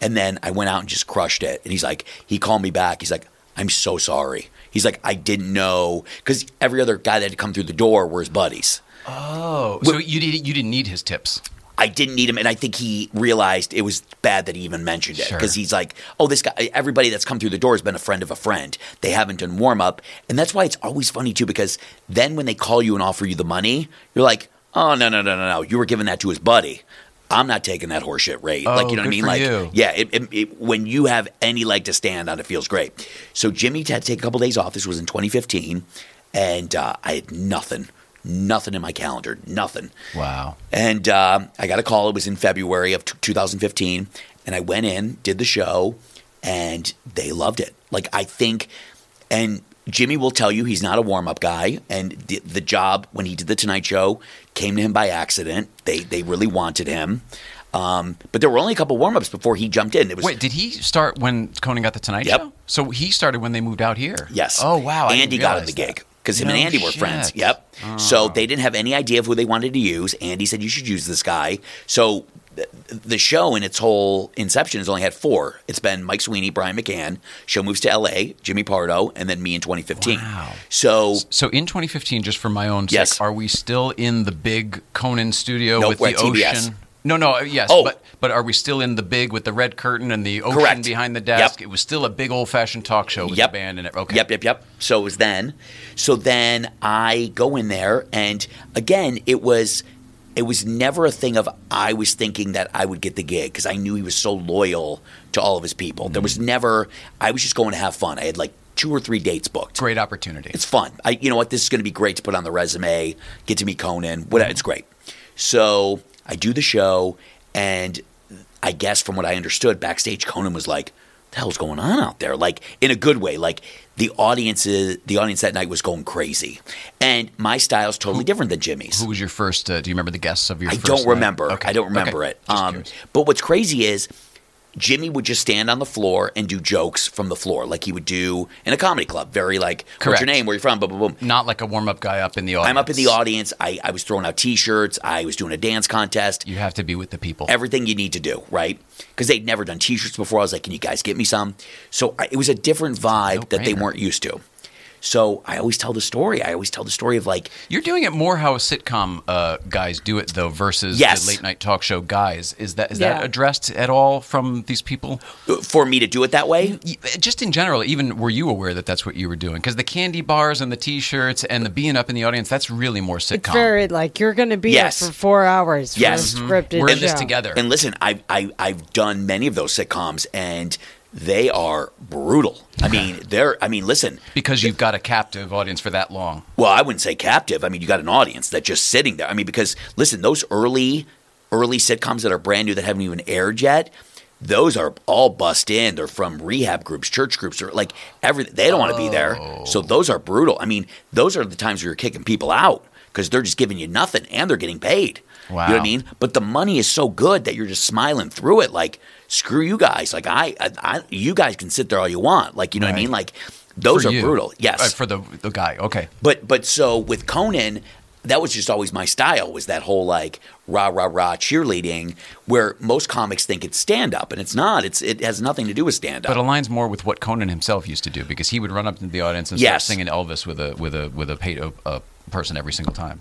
And then I went out and just crushed it. And he's like, he called me back. He's like, I'm so sorry. He's like, I didn't know because every other guy that had come through the door were his buddies. oh, so you did, you didn't need his tips. I didn't need him, and I think he realized it was bad that he even mentioned it Sure. because he's like, "Oh, this guy. Everybody that's come through the door has been a friend of a friend. They haven't done warm up, and that's why it's always funny too. Because then when they call you and offer you the money, you're like, "Oh no, no, no, no, no! You were giving that to his buddy. I'm not taking that horseshit rate. like Oh, you know what I mean? Like, you. yeah, it, it, it, when you have any leg to stand on, it feels great. So Jimmy had to take a couple days off. This was in 2015, and uh, I had nothing, nothing in my calendar, nothing. Wow. And uh, I got a call. It was in February of t- 2015. And I went in, did the show, and they loved it. Like, I think, and Jimmy will tell you he's not a warm up guy. And the, the job, when he did the Tonight Show, came to him by accident. They, they really wanted him. Um, but there were only a couple warm ups before he jumped in. It was Wait, did he start when Conan got the Tonight Yep. Show? So he started when they moved out here. Yes. Oh wow. I Andy got him the that. gig because him and No Andy were friends. shit. Yep. So they didn't have any idea of who they wanted to use. Andy said you should use this guy. So the show in its whole inception has only had four. It's been Mike Sweeney, Brian McCann. Show moves to L.A. Jimmy Pardo, and then me in 2015. Wow. So So in 2015, just for my own Yes. sake, are we still in the big Conan studio Nope, with the at TBS. ocean? No, no, uh, yes, Oh. but but are we still in the big with the red curtain and the ocean Correct. behind the desk? Yep. It was still a big old fashioned talk show with Yep. the band and it. Okay. Yep, yep, yep. So it was then. So then I go in there, and again, it was it was never a thing of I was thinking that I would get the gig because I knew he was so loyal to all of his people. There was mm-hmm. never. I was just going to have fun. I had like two or three dates booked. Great opportunity. It's fun. I, you know what? This is going to be great to put on the resume. Get to meet Conan. Whatever. Mm-hmm. It's great. So I do the show, and I guess from what I understood backstage, Conan was like, "The hell's going on out there?" Like in a good way. Like the audience, is, the audience that night was going crazy, and my style is totally different than Jimmy's. Who was your first? Uh, do you remember the guests of your? I first don't night? remember. Okay. I don't remember Okay. it. Um, but what's crazy is Jimmy would just stand on the floor and do jokes from the floor, like he would do in a comedy club. Very like, what's your name? Where you from? Boom, boom, boom. Not like a warm up guy up in the audience. I'm up in the audience. I, I was throwing out T-shirts. I was doing a dance contest. You have to be with the people. Everything you need to do, right? Because they'd never done T-shirts before. I was like, "Can you guys get me some?" So I, it was a different vibe that they weren't used to. So I always tell the story. I always tell the story of like, You're doing it more how sitcom uh, guys do it though, versus Yes. the late night talk show guys. Is that is Yeah. that addressed at all from these people? for me to do it that way. Just in general, even were you aware that that's what you were doing? Because the candy bars and the T-shirts and the being up in the audience, that's really more sitcom. It's very like you're going to be Yes. there for four hours. Yes. for Mhm. a scripted we're in this together. And listen, I, I I've done many of those sitcoms, and they are brutal. I mean, they're. I mean, listen. because you've got a captive audience for that long. Well, I wouldn't say captive. I mean, you got an audience that's just sitting there. I mean, because listen, those early, early sitcoms that are brand new that haven't even aired yet, those are all bust in. They're from rehab groups, church groups, or like every. They don't want to be there, so oh. those are brutal. I mean, those are the times where you're kicking people out because they're just giving you nothing and they're getting paid. You know what I mean? But the money is so good that you're just smiling through it. Like, screw you guys. Like, I, I, I you guys can sit there all you want. Like, you know what I mean? Like, those For are you. brutal. Yes. Uh, for the the guy. Okay. But but so with Conan, that was just always my style was that whole like rah rah rah cheerleading where most comics think it's stand up and it's not. It's it has nothing to do with stand up But aligns more with what Conan himself used to do because he would run up to the audience and Yes. start singing Elvis with a with a with a paid uh, person every single time.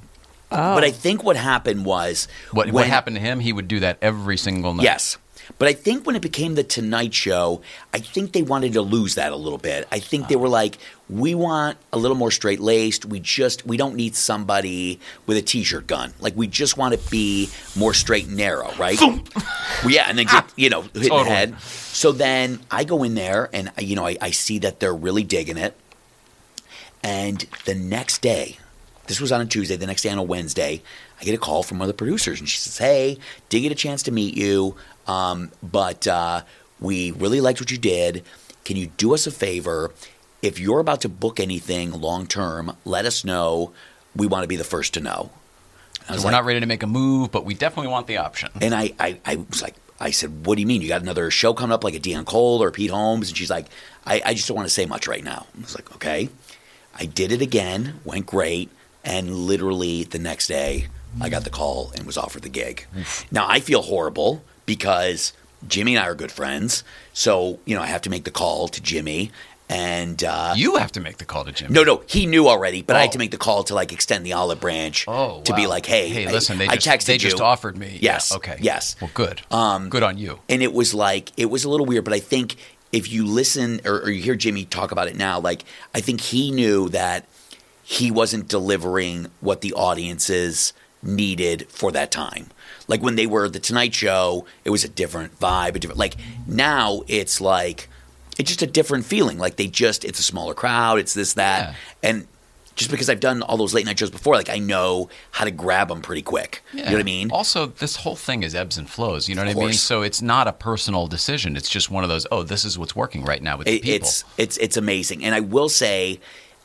But I oh. think what happened was What what happened to him? He would do that every single night. Yes. But I think when it became the Tonight Show, I think they wanted to lose that a little bit. I think they were like, we want a little more straight laced. We just we don't need somebody with a t-shirt gun. Like we just want to be more straight and narrow, right? Well, yeah, and then get, you know hit Totally. the head. So then I go in there and you know I, I see that they're really digging it. And the next day, this was on a Tuesday. The next day on a Wednesday, I get a call from one of the producers, and she says, "Hey, did get a chance to meet you, um, but uh, we really liked what you did, can you do us a favor? If you're about to book anything long term, let us know. We want to be the first to know. We're like- not ready to make a move, but we definitely want the option. and I, I, I was like, I said, what do you mean? You got another show coming up like a Deon Cole or Pete Holmes? And she's like, I, I just don't want to say much right now. I was like, okay. I did it again, went great. And literally the next day, I got the call and was offered the gig. Now I feel horrible because Jimmy and I are good friends. So, you know, I have to make the call to Jimmy. And uh, You have to make the call to Jimmy. no, no, he knew already, but I had Oh. to make the call to like extend the olive branch Oh, to be like, hey, hey, I- listen, they I just texted they you. just offered me. Yes, Yeah, okay. yes. Well, good. Um, good on you. and it was like it was a little weird but i think if you listen or, or you hear jimmy talk about it now like i think he knew that he wasn't delivering what the audiences needed for that time like when they were the tonight show it was a different vibe a different like now it's like it's just a different feeling like they just it's a smaller crowd it's this that Yeah. and just because I've done all those late night shows before, like I know how to grab them pretty quick. You know what I mean? Also, this whole thing is ebbs and flows. You know what Of I mean? So it's not a personal decision. It's just one of those. Oh, this is what's working right now with the It- people. it's it's it's amazing, and I will say,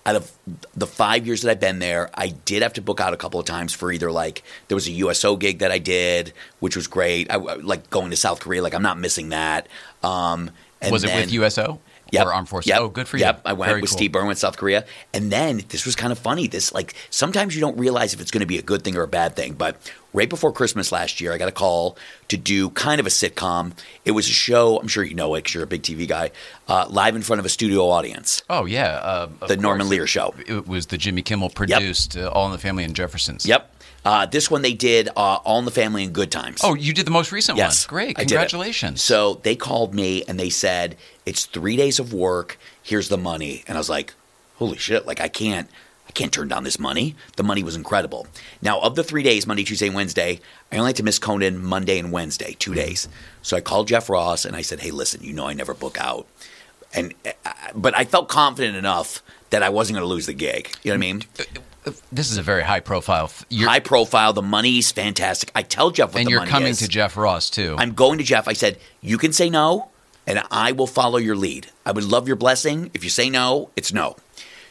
out of the five years that I've been there, I did have to book out a couple of times for either like there was a USO gig that I did, which was great. I like going to South Korea, like I'm not missing that. Um, and was it then- with USO Yep. or Armed Forces? Yep. Oh, good for you. Yep. I went Very with cool. Steve Byrne with South Korea. And then this was kind of funny. This like sometimes you don't realize if it's going to be a good thing or a bad thing. But right before Christmas last year, I got a call to do kind of a sitcom. It was a show. I'm sure you know it because you're a big TV guy. Uh, live in front of a studio audience. Oh yeah, uh, The Norman. Lear show. It was the Jimmy Kimmel produced uh, All in the Family and Jeffersons. Yep. Uh, this one they did uh, All in the Family and Good Times. Oh, you did the most recent Yes, one. Great, congratulations. So they called me and they said, It's three days of work. Here's the money. And I was like, Holy shit, like I can't I can't turn down this money. The money was incredible. Now, of the three days, Monday, Tuesday, and Wednesday, I only had to miss Conan Monday and Wednesday, two Mm-hmm. days. So I called Jeff Ross and I said, Hey, listen, you know I never book out. And uh, but I felt confident enough that I wasn't going to lose the gig. You know what I mean? This is a very high profile. You're, High profile. The money's fantastic. I tell Jeff what and you're coming is. to Jeff Ross too. I'm going to Jeff. I said, you can say no, and I will follow your lead. I would love your blessing. If you say no, it's no.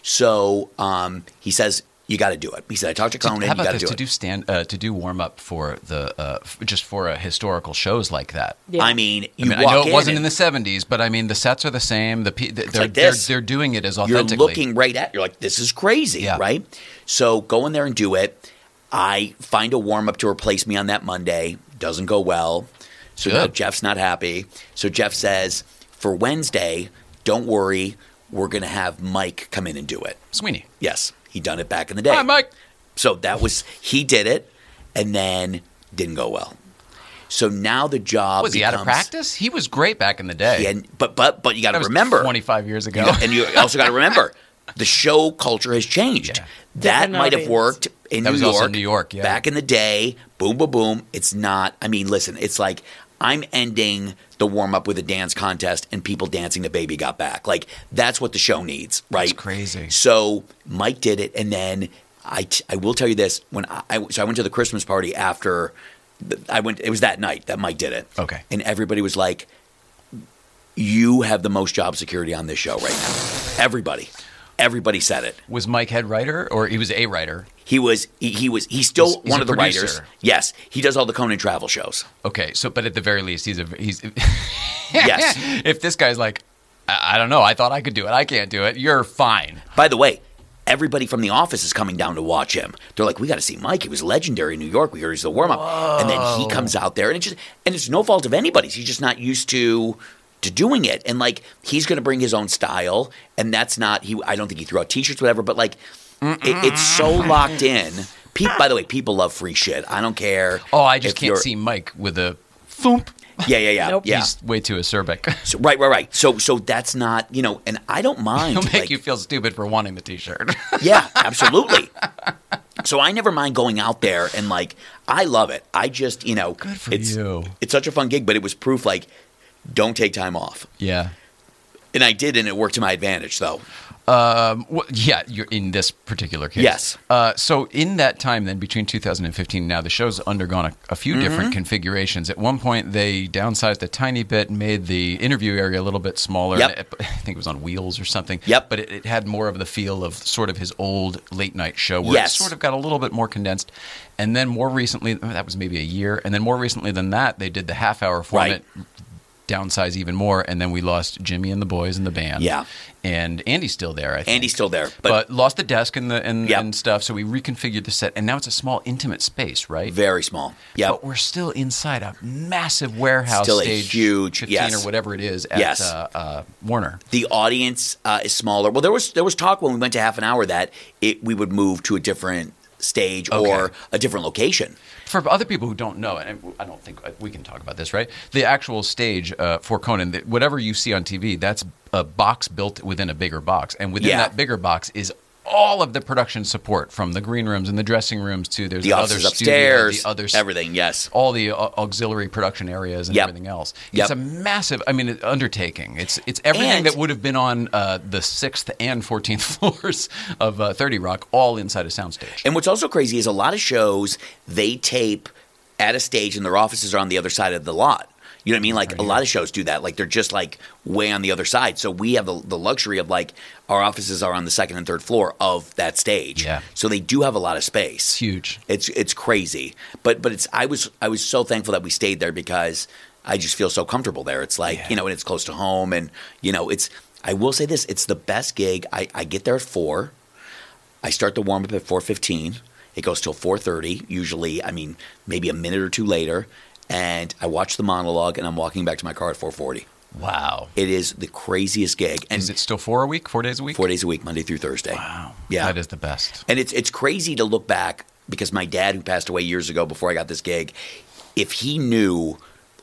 So um, he says, you got to do it. He said, I talked to To- Conan. how You about got to this? do To it. do stand, uh, to do warm up for the uh, f- just for a historical shows like that. Yeah. I mean, I you mean, I know it wasn't in the '70s, but I mean, the sets are the same. The pe- they're, like they're they're doing it as You're looking right at. You're like, this is crazy, Yeah. right? So go in there and do it. I find a warm up to replace me on that Monday. Doesn't go well. So now Good. Jeff's not happy. So Jeff says, for Wednesday, don't worry. We're going to have Mike come in and do it. Sweeney. Yes, he done it back in the day. Hi, Mike. So that was he did it, and then didn't go well. So now the job Was he out of practice? He was great back in the day. Yeah, but but but you got to remember, 25 years ago. you know, and you also got to remember, the show culture has changed. Yeah. That might have worked in That New was York. also New York, yeah. Back in the day, boom, boom, boom. It's not. I mean, listen, it's like I'm ending the warm up with a dance contest and people dancing the baby got back. Like that's what the show needs, right? crazy. So Mike did it, and then I, t- I will tell you this: when I, I so I went to the Christmas party after th- I went, it was that night that Mike did it. Okay. and everybody was like, "You have the most job security on this show right now." Everybody, everybody said it. was Mike head writer or he was a writer? He was he, he was he's still He's- he's one of the producer. writers. Yes, he does all the Conan travel shows. Okay, so but at the very least, he's a he's. Yes. if this guy's like, I, I don't know, I thought I could do it, I can't do it. You're fine. By the way, everybody from the office is coming down to watch him. They're like, "We got to see Mike. He was legendary in New York. We heard he's the warm up." And then he comes out there, and it's just and it's no fault of anybody's. He's just not used to to doing it, and like he's going to bring his own style, and that's not he. I don't think he threw out t-shirts, whatever. But like, it, it's so locked in. Pe- by the way, people love free shit. I don't care. Oh, I just if can't you're- see Mike with a thump. Yeah, yeah, yeah, Nope. yeah. He's way too acerbic. So, right, right, right. So, so that's not you know, and I don't mind. He'll make like- you feel stupid for wanting the T-shirt. Yeah, absolutely. so I never mind going out there and like I love it. I just you know Good for it's you. it's such a fun gig, but it was proof like don't take time off. yeah. And I did, and it worked to my advantage, though. Um, well, yeah, you're in this particular case. Yes. Uh, so in that time, then between 2015 and now, the show's undergone a, a few Mm-hmm. different configurations. At one point, they downsized a tiny bit, made the interview area a little bit smaller. Yep. It- I think it was on wheels or something. Yep. But it, it had more of the feel of sort of his old late night show, where Yes. it sort of got a little bit more condensed. And then more recently, that was maybe a year, and then more recently than that, they did the half hour format. Downsize even more, and then we lost Jimmy and the boys and the band. Yeah. and Andy's still there. I think. Andy's still there, but, but, lost the desk and the and, Yep. and stuff. So we reconfigured the set, and now it's a small, intimate space, right? very small. Yeah. But we're still inside a massive warehouse Still a stage, huge- 15 yes. or whatever it is at Yes. uh, uh, Warner. the audience uh, is smaller. Well, there was there was talk when we went to half an hour that it we would move to a different stage or a different location. For other people who don't know, and I don't think uh, we can talk about this, right? The actual stage uh, for Conan, whatever you see on TV, that's a box built within a bigger box, and within Yeah. that bigger box is all of the production support from the green rooms and the dressing rooms to there's The another offices studio, upstairs, the other everything. Yes. all the uh, auxiliary production areas and Yep. everything else. Yep. It's a massive, I mean, undertaking. It's it's everything And- that would have been on uh, the sixth and fourteenth floors of uh, Thirty Rock, all inside a soundstage. And what's also crazy is a lot of shows they tape at a stage and their offices are on the other side of the lot. You know what I mean? Like a lot of shows do that. Like they're just like way on the other side. So we have the, the luxury of like our offices are on the second and third floor of that stage. Yeah. So they do have a lot of space. It's huge. It's it's crazy, but but it's I was I was so thankful that we stayed there because I just feel so comfortable there. It's like Yeah. you know, and it's close to home, and you know, it's. I will say this: it's the best gig. I, I get there at four. I start the warm up at four fifteen. It goes till four thirty. Usually, I mean, maybe a minute or two later, and I watch the monologue, and I'm walking back to my car at four forty. Wow. It is the craziest gig, and Is it still four a week, four days a week? four days a week, Monday through Thursday. Wow. Yeah. That is the best. And it's it's crazy to look back because my dad, who passed away years ago before I got this gig, if he knew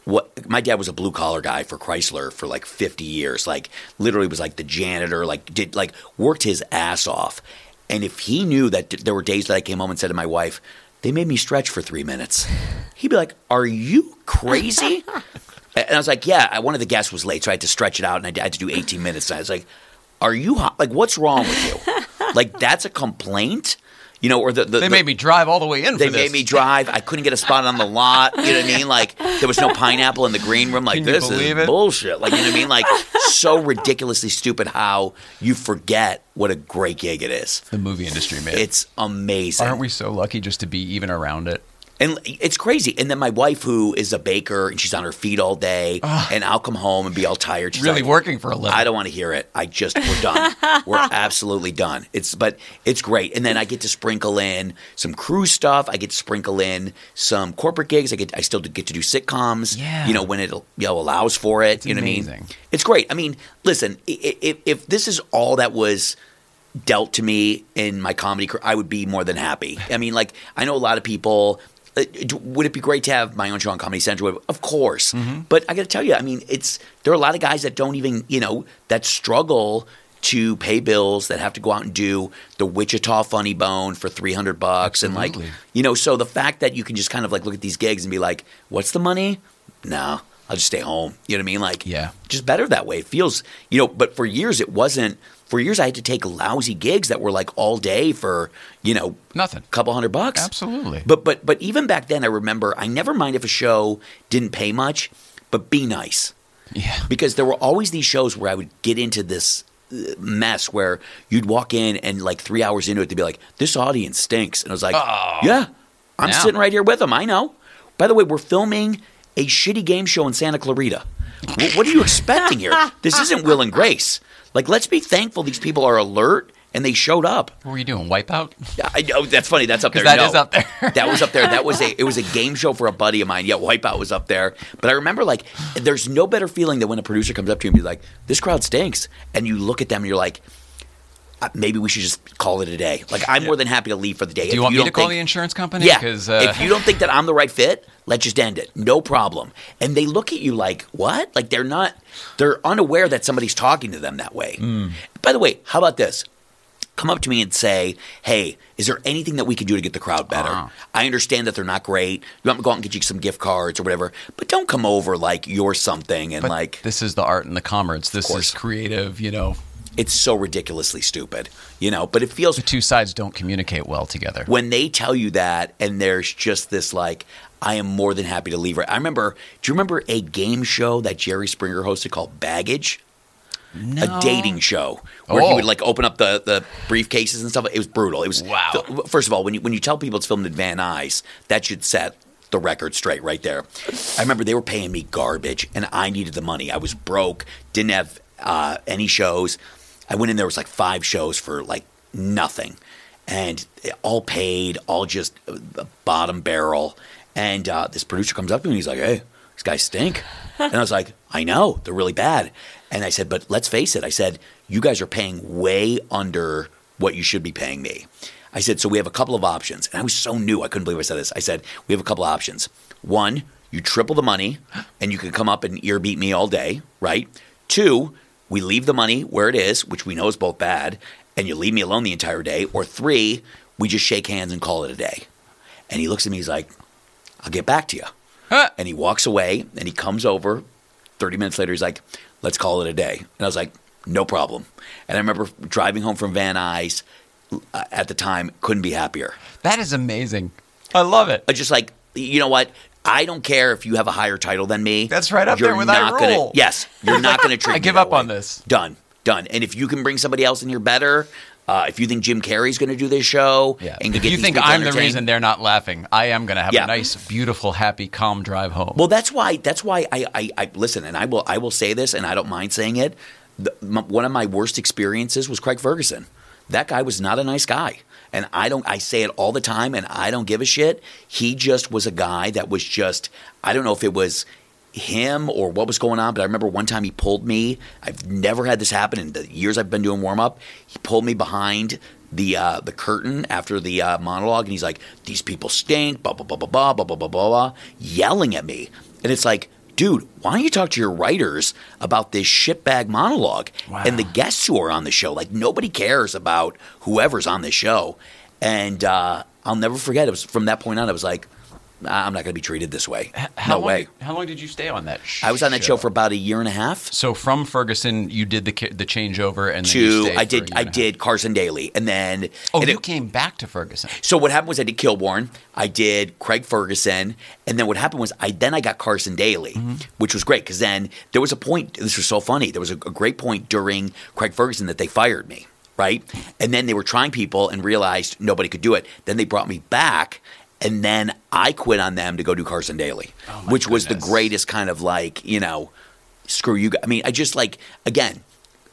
what my dad was a blue collar guy for Chrysler for like 50 years, like literally was like the janitor, like did like worked his ass off. And if he knew that th- there were days that I came home and said to my wife, they made me stretch for three minutes, he'd be like, "Are you crazy?" And I was like, yeah, I- one of the guests was late, so I had to stretch it out and I had to do 18 minutes. And I was like, are you hot? Like, what's wrong with you? like, that's a complaint? You know, or the. the They the- made me drive all the way in. They for this. made me drive. I couldn't get a spot on the lot. You know what I mean? Like there was no pineapple in the green room. Like Can this is it? bullshit. Like you know what I mean? Like so ridiculously stupid how you forget what a great gig it is. The movie industry, man. It's amazing. Aren't we so lucky just to be even around it? And it's crazy. And then my wife, who is a baker, and she's on her feet all day, and I'll come home and be all tired. She's Really like, working for a living. I don't want to hear it. I just we're done. we're absolutely done. It's but it's great. And then I get to sprinkle in some crew stuff. I get to sprinkle in some corporate gigs. I get I still get to do sitcoms. Yeah. You know when it you know allows for it. It's you know what I amazing. mean? It's great. I mean, listen, if if this is all that was dealt to me in my comedy career, I would be more than happy. I mean, like I know a lot of people. Uh, Would it be great to have my own show on Comedy Central? Of course, Mm-hmm. but I got to tell you, I mean, it's there are a lot of guys that don't even you know that struggle to pay bills that have to go out and do the Wichita Funny Bone for three hundred bucks and like you know. So the fact that you can just kind of like look at these gigs and be like, "What's the money?" No, I'll just stay home. You know what I mean? Like, Yeah. just better that way. It feels, you know, but for years it wasn't. For years I had to take lousy gigs that were like all day for, you know, Nothing. a couple hundred bucks. Absolutely. But but but even back then I remember I never mind if a show didn't pay much, but be nice. Yeah. Because there were always these shows where I would get into this uh, mess where you'd walk in and like 3 hours into it they'd be like this audience stinks and I was like, Oh. "Yeah. I'm Yeah. sitting right here with them. I know." By the way, we're filming a shitty game show in Santa Clarita. Wh- what are you expecting here? This isn't Will and Grace. Like, let's be thankful these people are alert and they showed up. What were you doing? Wipeout? Yeah, I know that's funny. That's up there. that no. is up there. that was up there. That was a it was a game show for a buddy of mine. Yeah, Wipeout was up there. But I remember like there's no better feeling than when a producer comes up to you and be like, "This crowd stinks," and you look at them and you're like. "Uh, Maybe we should just call it a day. Like I'm more than happy to leave for the day. Do you want me to call the insurance company? Yeah. Because uh, if you don't think that I'm the right fit, let's just end it. No problem. And they look at you like, what? Like they're not, they're unaware that somebody's talking to them that way. Hmm. By the way, how about this? come up to me and say, "Hey, is there anything that we can do to get the crowd better?" Uh-huh. I understand that they're not great. You want me to go out and get you some gift cards or whatever, but don't come over like you're something and But like this is the art and the commerce. This is creative. You know, it's so ridiculously stupid, you know. But it feels the two sides don't communicate well together. when they tell you that and there's just this like I am more than happy to leave. Right. I remember. Do you remember a game show that Jerry Springer hosted called Baggage? No. A dating show where he Oh. would like open up the, the briefcases and stuff. It was brutal. It was Wow. th- first of all, when you when you tell people it's filmed at Van Nuys, that should set the record straight right there. I remember they were paying me garbage, and I needed the money. I was broke, didn't have uh, any shows. I went in there was like five shows for like nothing, and all paid, all just bottom barrel. And uh, this producer comes up to me, and he's like, "Hey, these guys stink," and I was like, "I know, they're really bad." And I said, "But let's face it," I said, "You guys are paying way under what you should be paying me." I said, "So we have a couple of options," and I was so new, I couldn't believe I said this. I said, "We have a couple of options. One, you triple the money, and you can come up and ear beat me all day, right? Two, we leave the money where it is, which we know is both bad, and you leave me alone the entire day. Or three, we just shake hands and call it a day." And he looks at me, he's like, "I'll get back to you." Huh. And he walks away and he comes over 30 minutes later. He's like, let's call it a day. And I was like, no problem. And I remember driving home from Van Nuys uh, at the time, couldn't be happier. That is amazing. I love it. I just like, you know what? I don't care if you have a higher title than me. That's right up You're there with I not gonna- rule. yes, you're not going to treat I give up on this. Done, done. And if you can bring somebody else in here better, uh, if you think Jim Carrey's going to do this show, Yeah. and you think I'm the reason they're not laughing, I am going to have Yeah. a nice, beautiful, happy, calm drive home. Well, that's why. That's why I, I, I listen, and I will. I will say this, and I don't mind saying it. The, m- one of my worst experiences was Craig Ferguson. That guy was not a nice guy, and I don't. I say it all the time, and I don't give a shit. He just was a guy that was just. I don't know if it was him or what was going on, but I remember one time he pulled me. I've never had this happen in the years I've been doing warm up. He pulled me behind the uh, the curtain after the uh, monologue, and he's like, "These people stink," blah blah blah blah blah blah blah blah blah, yelling at me, and it's like. Dude, why don't you talk to your writers about this shitbag monologue and the guests who are on the show? Like nobody cares about whoever's on the show, and uh, I'll never forget. It was from that point on. I was like, I'm not going to be treated this way. how no long way. Did, how long did you stay on that? Show? I was on that show for about a year and a half. So from Ferguson, you did the the changeover, and then you To I did I and a half. did Carson Daly, and then Oh, and you it- came back to Ferguson. so what happened was I did Kilborn, I did Craig Ferguson, and then what happened was I then I got Carson Daly, Mm-hmm. which was great because then there was a point. This was so funny. There was a, a great point during Craig Ferguson that they fired me, right? And then they were trying people and realized nobody could do it. Then they brought me back. And then I quit on them to go do Carson Daly, Oh, which was the greatest kind of like, you know, screw you. I mean, I just like, again,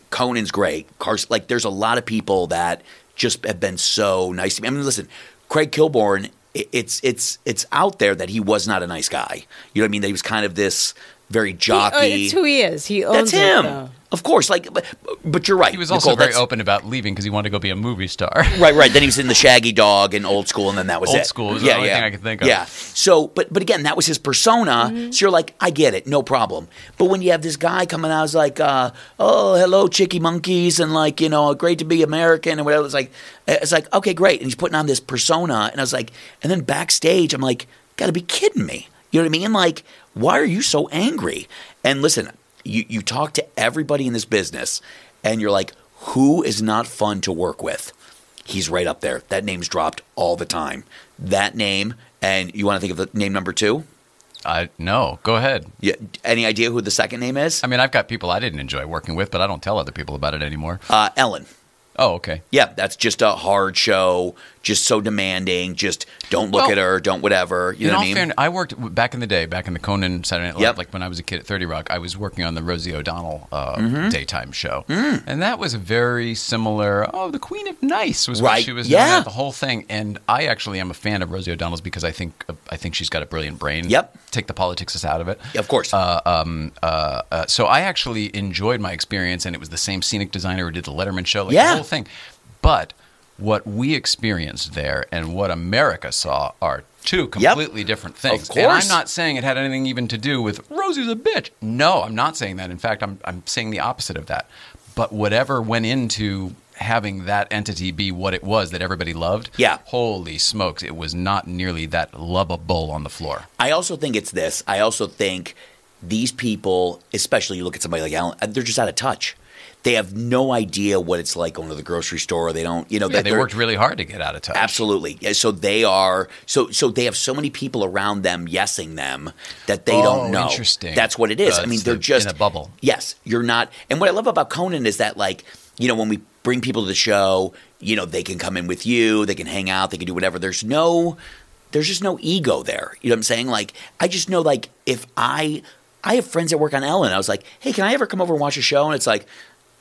Conan's great. Carson, like, there's a lot of people that just have been so nice to me. I mean, listen, Craig Kilborn, it's it's it's out there that he was not a nice guy. You know what I mean? That he was kind of this very He- jockey. oh, it's who he is. He owns That's him. it. Of course, like, but, but you're right. He was also Nicole, very open about leaving because he wanted to go be a movie star. Right, right. Then he was in the Shaggy Dog and Old School, and then that was Old it. Old School was the only thing I could think of. Yeah. So, but but again, that was his persona. Mm-hmm. So you're like, I get it, no problem. But when you have this guy coming out, it's like, uh, oh, hello, chicky monkeys, and like, you know, great to be American and whatever. It's like, it's like, okay, great. And he's putting on this persona, and I was like, and then backstage, I'm like, gotta be kidding me. You know what I mean? Like, why are you so angry? And listen, you, you talk to everybody in this business, and you're like, who is not fun to work with? He's right up there. That name's dropped all the time. That name, and you want to think of the name number two? I no, go ahead. Yeah, any idea who the second name is? I mean, I've got people I didn't enjoy working with, but I don't tell other people about it anymore. Uh, Ellen. Oh, okay. Yeah, that's just a hard show, just so demanding. Just don't look Well, at her, don't whatever. You know what I mean? fairness, I worked back in the day, back in the Conan Saturday Night Live, Yep. like when I was a kid at Thirty Rock. I was working on the Rosie O'Donnell uh, Mm-hmm. daytime show, Mm. and that was a very similar. Oh, the Queen of Nice was Right, what she was. yeah. the whole thing. And I actually am a fan of Rosie O'Donnell's because I think uh, I think she's got a brilliant brain. Yep. Take the politics out of it. Of course. Uh, um, uh, uh, so I actually enjoyed my experience, and it was the same scenic designer who did the Letterman show, like Yeah. the whole thing. But what we experienced there and what America saw are two completely different things. Of And I'm not saying it had anything even to do with Rosie's a bitch. No, I'm not saying that. In fact, I'm I'm saying the opposite of that. But whatever went into having that entity be what it was that everybody loved. Yeah. Holy smokes, it was not nearly that lovable on the floor. I also think it's this. I also think these people, especially you look at somebody like Ellen, they're just out of touch. They have no idea what it's like going to the grocery store. They don't, you know, Yeah, they worked really hard to get out of touch. Absolutely. So they are so so they have so many people around them yesing them that they Oh, don't know. interesting. That's what it is. Uh, I mean, they're the- just in a bubble. Yes, you're not. And what I love about Conan is that like, you know, when we bring people to the show, you know, they can come in with you, they can hang out, they can do whatever. There's no there's just no ego there. You know what I'm saying? Like I just know like if I I have friends that work on Ellen. I was like, "Hey, can I ever come over and watch a show?" And it's like,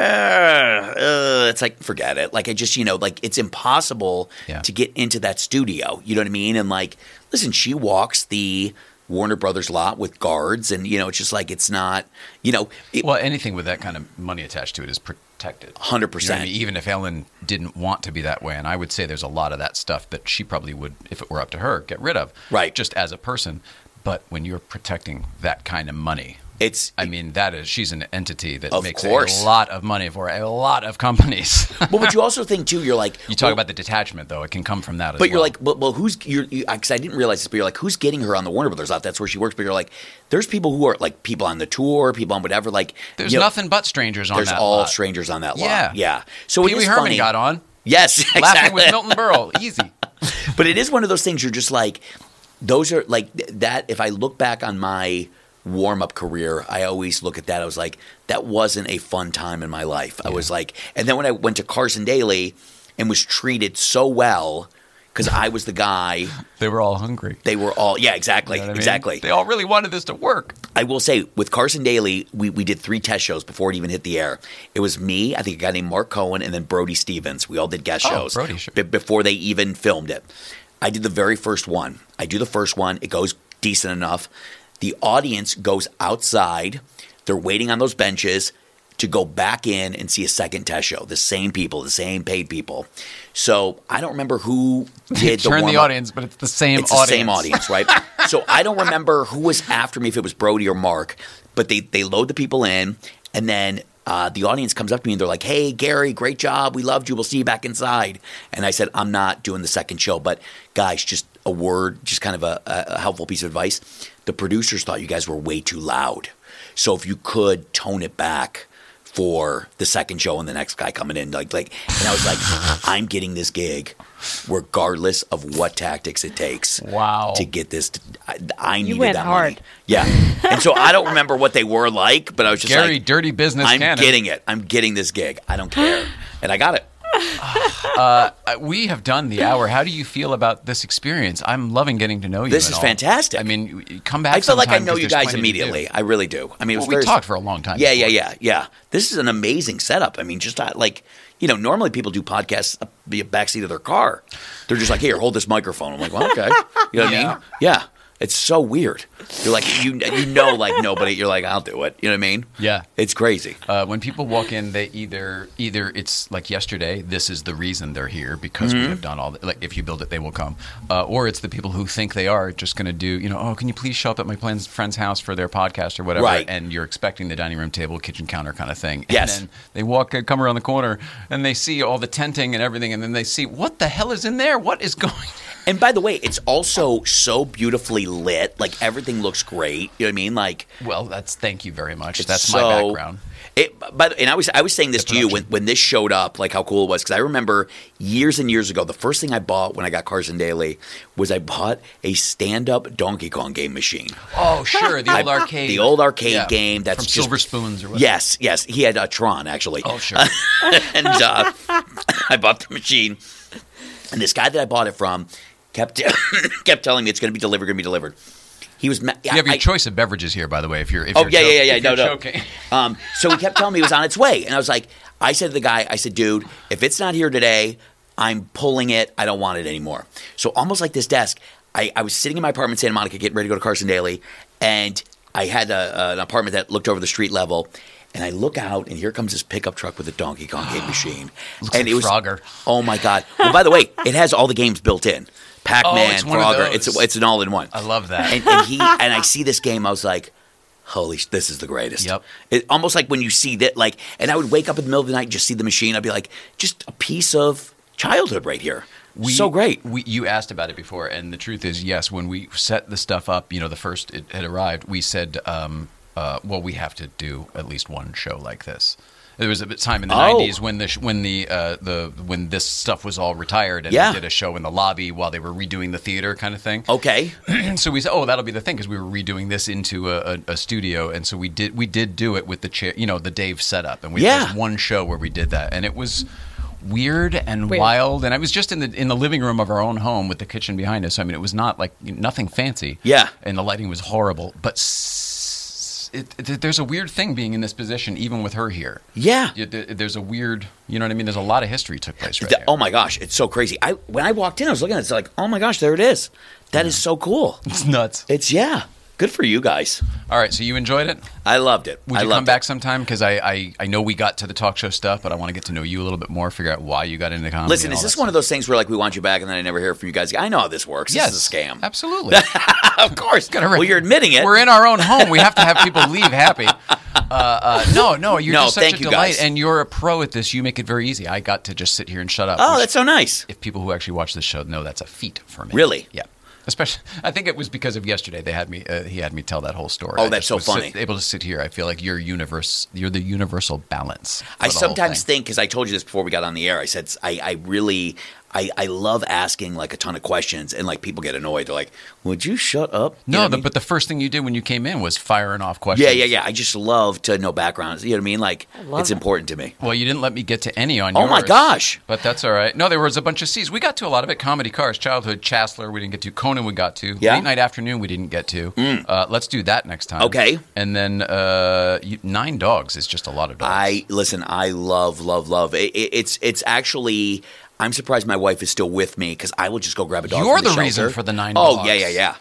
uh, uh, it's like forget it. Like I just, you know, like it's impossible Yeah. to get into that studio. You know what I mean? And like, listen, she walks the Warner Brothers lot with guards, and you know, it's just like it's not, you know, it, Well, anything with that kind of money attached to it is protected. 100%. You know what I mean? Even if Ellen didn't want to be that way, and I would say there's a lot of that stuff that she probably would, if it were up to her, get rid of. Right. Just as a person. But when you're protecting that kind of money, it's. I mean, that is she's an entity that makes course. a lot of money for a lot of companies. but what you also think too, you're like, you talk well, about the detachment, though; it can come from that. as But you're well. like, well, well who's you're because I didn't realize this, but you're like, who's getting her on the Warner Brothers lot? That's where she works. But you're like, there's people who are like people on the tour, people on whatever. Like, there's you know, nothing but strangers on that. There's all lot. strangers on that lot. Yeah. yeah. So Pee Wee Herman funny. got on Yes, exactly. laughing with Milton Berle. Easy. But it is one of those things you're just like, those are like th- that. If I look back on my warm up career, I always look at that. I was like, that wasn't a fun time in my life. I was like, and then when I went to Carson Daly and was treated so well because I was the guy, They were all hungry. they were all, yeah, exactly, You know I mean? exactly. They all really wanted this to work. I will say with Carson Daly, we, we did three test shows before it even hit the air. It was me, I think a guy named Mark Cohen, and then Brody Stevens. We all did guest Oh, shows Brody, sure. be- before they even filmed it. I did the very first one. I do the first one. It goes decent enough. The audience goes outside. They're waiting on those benches to go back in and see a second test show. The same people, the same paid people. So I don't remember who did the Turn the warm-up. audience, but it's the same It's audience. the same audience, right? so I don't remember who was after me if it was Brody or Mark, but they they load the people in, and then uh, the audience comes up to me and they're like, "Hey, Gary, great job. We loved you. We'll see you back inside." And I said, "I'm not doing the second show, but guys, just a word, just kind of a, a helpful piece of advice. The producers thought you guys were way too loud, so if you could tone it back." For the second show and the next guy coming in, like, like, and I was like, I'm getting this gig, regardless of what tactics it takes Wow. to get this. To, I, I needed went that hard. money. Yeah, and so I don't remember what they were like, but I was just Gary, like, dirty business. I'm Cannon. getting it. I'm getting this gig. I don't care, and I got it. Uh, we have done the hour. How do you feel about this experience? I'm loving getting to know you. This is all. fantastic. I mean, come back. I feel like I know you guys plenty to do. immediately. I really do. I mean, it was Well, we very, talked for a long time. Yeah, yeah, before. yeah, yeah. This is an amazing setup. I mean, just uh, like you know, normally people do podcasts be a backseat of their car. They're just like, "Here, hold this microphone." I'm like, "Well, okay." You know what I mean? Yeah. It's so weird. You're like you you know like nobody. You're like I'll do it. You know what I mean? Yeah. It's crazy. Uh, when people walk in, they either either it's like yesterday. This is the reason they're here because Mm-hmm. we have done all. The, like if you build it, they will come. Uh, or it's the people who think they are just going to do. You know, oh, can you please show up at my friend's house for their podcast or whatever? Right. And you're expecting the dining room table, kitchen counter kind of thing. Yes. And then they walk, come around the corner, and they see all the tenting and everything, and then they see what the hell is in there? What is going? And by the way, it's also so beautifully lit. Like everything looks great. You know what I mean? Like Well, that's thank you very much. That's so- my background. It, but and I was I was saying this to you when, when this showed up, like how cool it was because I remember years and years ago, the first thing I bought when I got Carson Daly was I bought a stand up Donkey Kong game machine. Oh, sure, the old arcade, the old arcade Yeah, game that's from just- Silver Spoons or whatever. Yes, yes, he had a Tron actually. Oh, sure. and uh, I bought the machine, and this guy that I bought it from kept kept telling me it's going to be delivered, going to be delivered. He was. Ma- You have your I- choice of beverages here, by the way. If you're, if Oh you're yeah, choke- yeah, yeah, yeah. No, no. choking. Um, so he kept telling me it was on its way, and I was like, I said to the guy, I said, dude, if it's not here today, I'm pulling it. I don't want it anymore. So almost like this desk, I, I was sitting in my apartment in Santa Monica, getting ready to go to Carson Daly, and I had a, an apartment that looked over the street level. And I look out, and here comes this pickup truck with a Donkey Kong game machine. Looks and like it was Frogger. Oh my god! Well, by the way, it has all the games built in. Pac-Man, Oh, it's Frogger. It's it's an all-in-one. I love that. And, and he and I see this game. I was like, holy, sh- this is the greatest. Yep. It almost like when you see that, like, and I would wake up in the middle of the night and just see the machine. I'd be like, just a piece of childhood right here. so great. We, you asked about it before, and the truth is, yes. When we set the stuff up, you know, the first it had arrived, we said, um, uh, "Well, we have to do at least one show like this." There was a time in the Oh. '90s when the sh- when the uh, the when this stuff was all retired, and Yeah. we did a show in the lobby while they were redoing the theater, kind of thing. Okay. so we said, "Oh, that'll be the thing," because we were redoing this into a, a, a studio, and so we did we did do it with the chair, you know, the Dave setup, and we Yeah. there was one show where we did that, and it was weird and Weird. wild, and I was just in the in the living room of our own home with the kitchen behind us. I mean, it was not like nothing fancy, Yeah. and the lighting was horrible, but. S- it, it, there's a weird thing being in this position, even with her here. Yeah. Yeah, There's a weird, you know what I mean. There's a lot of history took place right The- oh my gosh, it's so crazy. I when I walked in, I was looking at it, it's like, oh my gosh, there it is. That is so cool. It's nuts. It's yeah. Good for you guys. All right, so you enjoyed it. I loved it. Would I you come back it. sometime? Because I, I, I know we got to the talk show stuff, but I want to get to know you a little bit more, figure out why you got into comedy. Listen, is this one of those things where like we want you back and then I never hear from you guys? I know how this works. stuff. This is a scam. Absolutely. of course. Gotta well, you're admitting it. We're in our own home. We have to have people leave happy. Uh, uh, no, no, you're No, just such a delight, guys. and you're a pro at this. You make it very easy. I got to just sit here and shut up. oh, that's so nice. if people who actually watch this show know that's a feat for me. Really? Yeah. Especially, I think it was because of yesterday. They had me. Uh, he had me tell that whole story. Oh, I that's so was sit- funny. able to sit here, I feel like you're universe. You're the universal balance. I sometimes think because I told you this before we got on the air. I said I, I really I, I love asking like a ton of questions and like people get annoyed. They're like, "Would you shut up?" You No, what I mean? but the first thing you did when you came in was firing off questions. yeah, yeah, yeah. I just love to know backgrounds. You know what I mean? Like love it's it. important to me. Well, you didn't let me get to any on your Oh my gosh. But that's all right. No, there was a bunch of C's. We got to a lot of it. Comedy Cars, Childhood, Chancellor, we didn't get to. Conan, we got to. Yeah. Mm. Late Night Afternoon, we didn't get to. Uh, let's do that next time. Okay. And then uh, you, Nine Dogs is just a lot of dogs. I listen. I love, love, love. It, it, it's it's actually. I'm surprised my wife is still with me because I will just go grab a dog. You're the, the reason for the nine Oh dogs. Oh, yeah, yeah, yeah.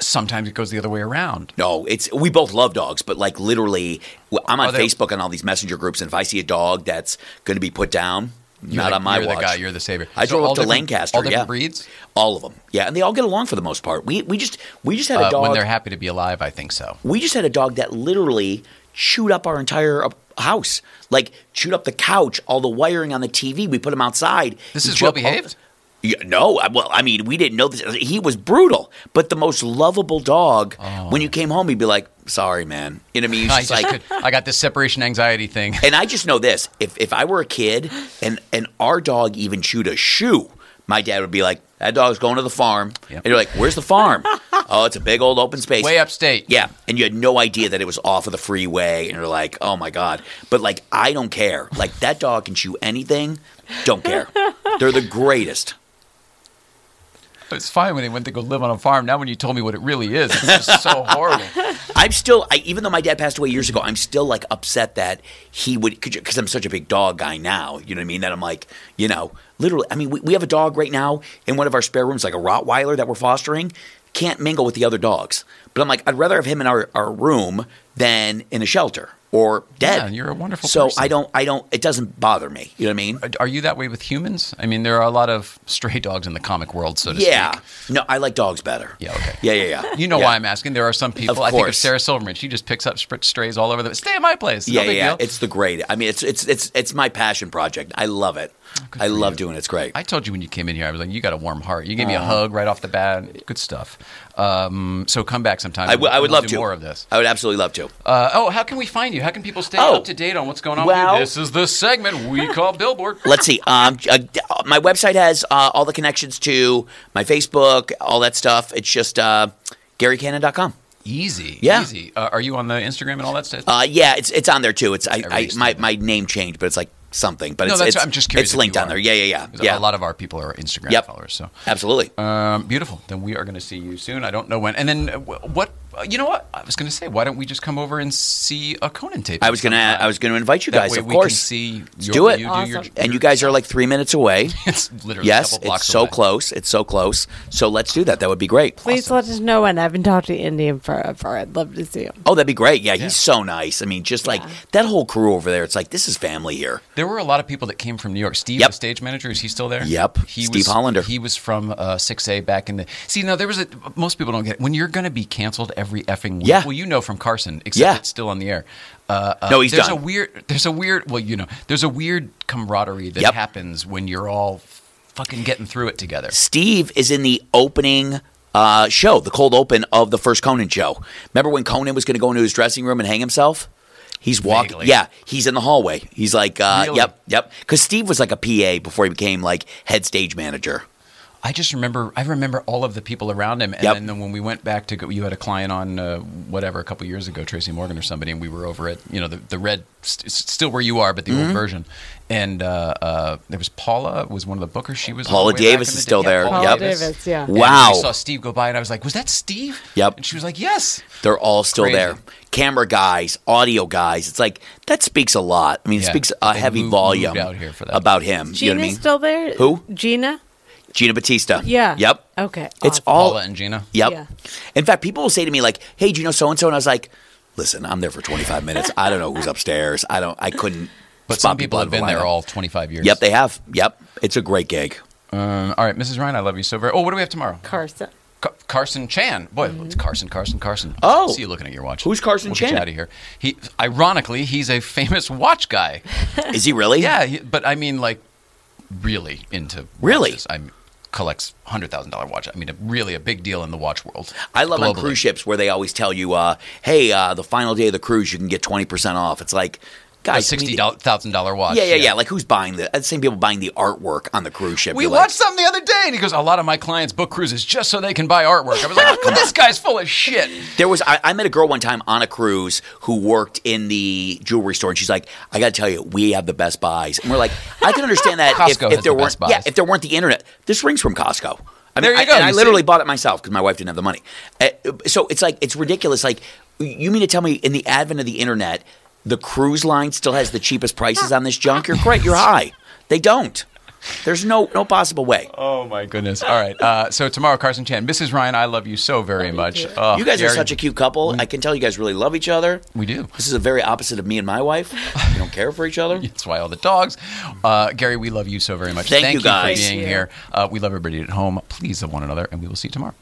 Sometimes it goes the other way around. No, it's we both love dogs, but like literally, I'm on they- Facebook and all these messenger groups, and if I see a dog that's going to be put down, not the, on my you're watch. the guy. You're the savior. I So drove up to Lancaster. All different yeah, breeds. all of them. Yeah, and they all get along for the most part. We we just we just had a Uh, dog. when they're happy to be alive, I think so. we just had a dog that literally chewed up our entire uh, house, like chewed up the couch, all the wiring on the TV. We put him outside. This is well behaved? Yeah, no, well, I mean, we didn't know this. He was brutal, but the most lovable dog. When you oh. came home, he'd be like, "Sorry, man." You know what I mean? He's I, just just like, could, I got this separation anxiety thing. and I just know this: if if I were a kid and and our dog even chewed a shoe, my dad would be like, "That dog's going to the farm." Yep. And you're like, "Where's the farm?" oh, it's a big old open space. Way upstate. Yeah, and you had no idea that it was off of the freeway, and you're like, "Oh my god!" But like, I don't care. Like that dog can chew anything. Don't care. They're the greatest. It's fine when they went to go live on a farm. Now, when you told me what it really is, it's just so horrible. I'm still, I, even though my dad passed away years ago, I'm still like upset that he would, because I'm such a big dog guy now. You know what I mean? That I'm like, you know, literally. I mean, we, we have a dog right now in one of our spare rooms, like a Rottweiler that we're fostering. Can't mingle with the other dogs. But I'm like, I'd rather have him in our, our room than in a shelter or dead. Yeah, you're a wonderful So person. I don't, I don't. It doesn't bother me. You know what I mean? Are you that way with humans? I mean, there are a lot of stray dogs in the comic world, so to speak. Yeah. speak. No, I like dogs better. Yeah, okay. Yeah, yeah, yeah. You know Yeah. why I'm asking. There are some people. I think of course. Sarah Silverman. She just picks up strays all over the. Stay at my place. No Yeah, big yeah, deal. it's the great. I mean, it's it's it's it's my passion project. I love it. Oh, I love you. doing it. It's great. I told you when you came in here, I was like, you got a warm heart. You gave me a uh-huh. hug right off the bat. Good stuff. Um, so come back sometime. I, w- I would We'll love to. more of this. I would absolutely love to. Uh, oh, how can we find you? How can people stay Oh. up to date on what's going on Well-? This is the segment we call Billboard. Let's see. Um, uh, my website has uh, all the connections to my Facebook, all that stuff. It's just uh, GaryCannon.com. Easy. Yeah. Easy. Uh, are you on the Instagram and all that stuff? Uh, yeah, it's it's on there too. It's I, I my, my name changed, but it's like something. But no, it's, that's. it's I'm just curious. It's linked on there. Yeah, yeah, yeah, yeah. A lot of our people are Instagram Yep. followers. So Absolutely. Um, beautiful. Then we are going to see you soon. I don't know when. And then uh, what? Uh, You know what? I was going to say, why don't we just come over and see a Conan tape? I was gonna I was gonna invite you That guys. way of we course. can see. Let's your- do it. You do your, Awesome. and you guys are like three minutes away. it's literally yes, a blocks it's so away. close. It's so close. So let's do that. That would be great. Please let us know when. I haven't talked to Deon forever. I'd love to see him. Oh, that'd be great. Yeah, Yeah. he's so nice. I mean, just like that whole crew over there. It's like this is family here. There were a lot of people that came from New York. Steve, Yep. the stage manager, is he still there? Yep. He Steve was, Hollander. He was from uh, 6A back in the. See, now there was a. Most people don't get it. when you're going to be canceled every effing week. Yeah. Well, you know from Carson, except Yeah. it's still on the air. Uh, uh, No, he's there's done. a weird. There's a weird. Well, you know, there's a weird camaraderie that Yep. happens when you're all fucking getting through it together. Steve is in the opening uh, show, the cold open of the first Conan show. Remember when Conan was going to go into his dressing room and hang himself? He's walking. Vaguely. Yeah, he's in the hallway. He's like, uh, Really? yep, yep. Because Steve was like a PA before he became like head stage manager. I just remember. I remember all of the people around him, and Yep. then when we went back to go, you had a client on uh, whatever a couple years ago, Tracy Morgan or somebody, and we were over at you know the the red, st- still where you are, but the Mm-hmm. old version. And uh, uh, there was Paula was one of the bookers. She was Paula all the way back Davis in the is day. still Yeah, there. Paula Yep. Davis, yeah. And Wow. we saw Steve go by, and I was like, "Was that Steve?" Yep. And she was like, "Yes." They're all still Crazy. there. Camera guys, audio guys. It's like that speaks a lot. I mean, it speaks a They heavy moved- volume moved out here for that. about him. Gina's you know what I mean? still there? Who? Gina? Gina Batista. Yeah. Yep. Okay. It's awesome. all. Paula and Gina. Yep. Yeah. In fact, people will say to me like, "Hey, do you know so and so?" And I was like, "Listen, I'm there for 25 minutes. I don't know who's upstairs. I don't. I couldn't." But spot some people out have of the been there lineup. all 25 years. Yep, they have. Yep, it's a great gig. Um, all right, Mrs. Ryan, I love you so very. Oh, what do we have tomorrow? Carson. Ca- Carson Chan. Boy, it's Carson, Carson, Carson. Oh. see you looking at your watch. Who's Carson we'll Chan? Get you out of here. He, ironically, he's a famous watch guy. Is he really? yeah, he, but I mean, like, really into Really? watches. I collects hundred thousand dollar watch. I mean, a, really a big deal in the watch world. I love on cruise ships where they always tell you, uh, "Hey, uh, the final day of the cruise, you can get 20 percent off." It's like, guys, I sixty thousand dollar watch. Yeah, yeah, yeah. Like who's buying the? The same people buying the artwork on the cruise ship. We You're watched like, something the other day, and he goes, "A lot of my clients book cruises just so they can buy artwork." I was like, "This guy's full of shit." There was I, I met a girl one time on a cruise who worked in the jewelry store, and she's like, "I got to tell you, we have the best buys." And we're like, "I can understand that if, if there the weren't yeah, if there weren't the internet. This ring's from Costco." I mean, There you I, go, and I literally see? bought it myself because my wife didn't have the money. Uh, so it's like it's ridiculous. Like you mean to tell me in the advent of the internet, the cruise line still has the cheapest prices on this junk? You're great. You're high. They don't. There's no no possible way. Oh my goodness! All right, uh, so tomorrow, Carson Chan, Mrs. Ryan, I love you so very much. Oh, You guys are such a cute couple. I can tell you guys really love each other. We do. This is a very opposite of me and my wife. We don't care for each other. That's why all the dogs. Uh, Gary, we love you so very much. Thank you, for guys. being Thank here. Uh, we love everybody at home. Please love one another, and we will see you tomorrow.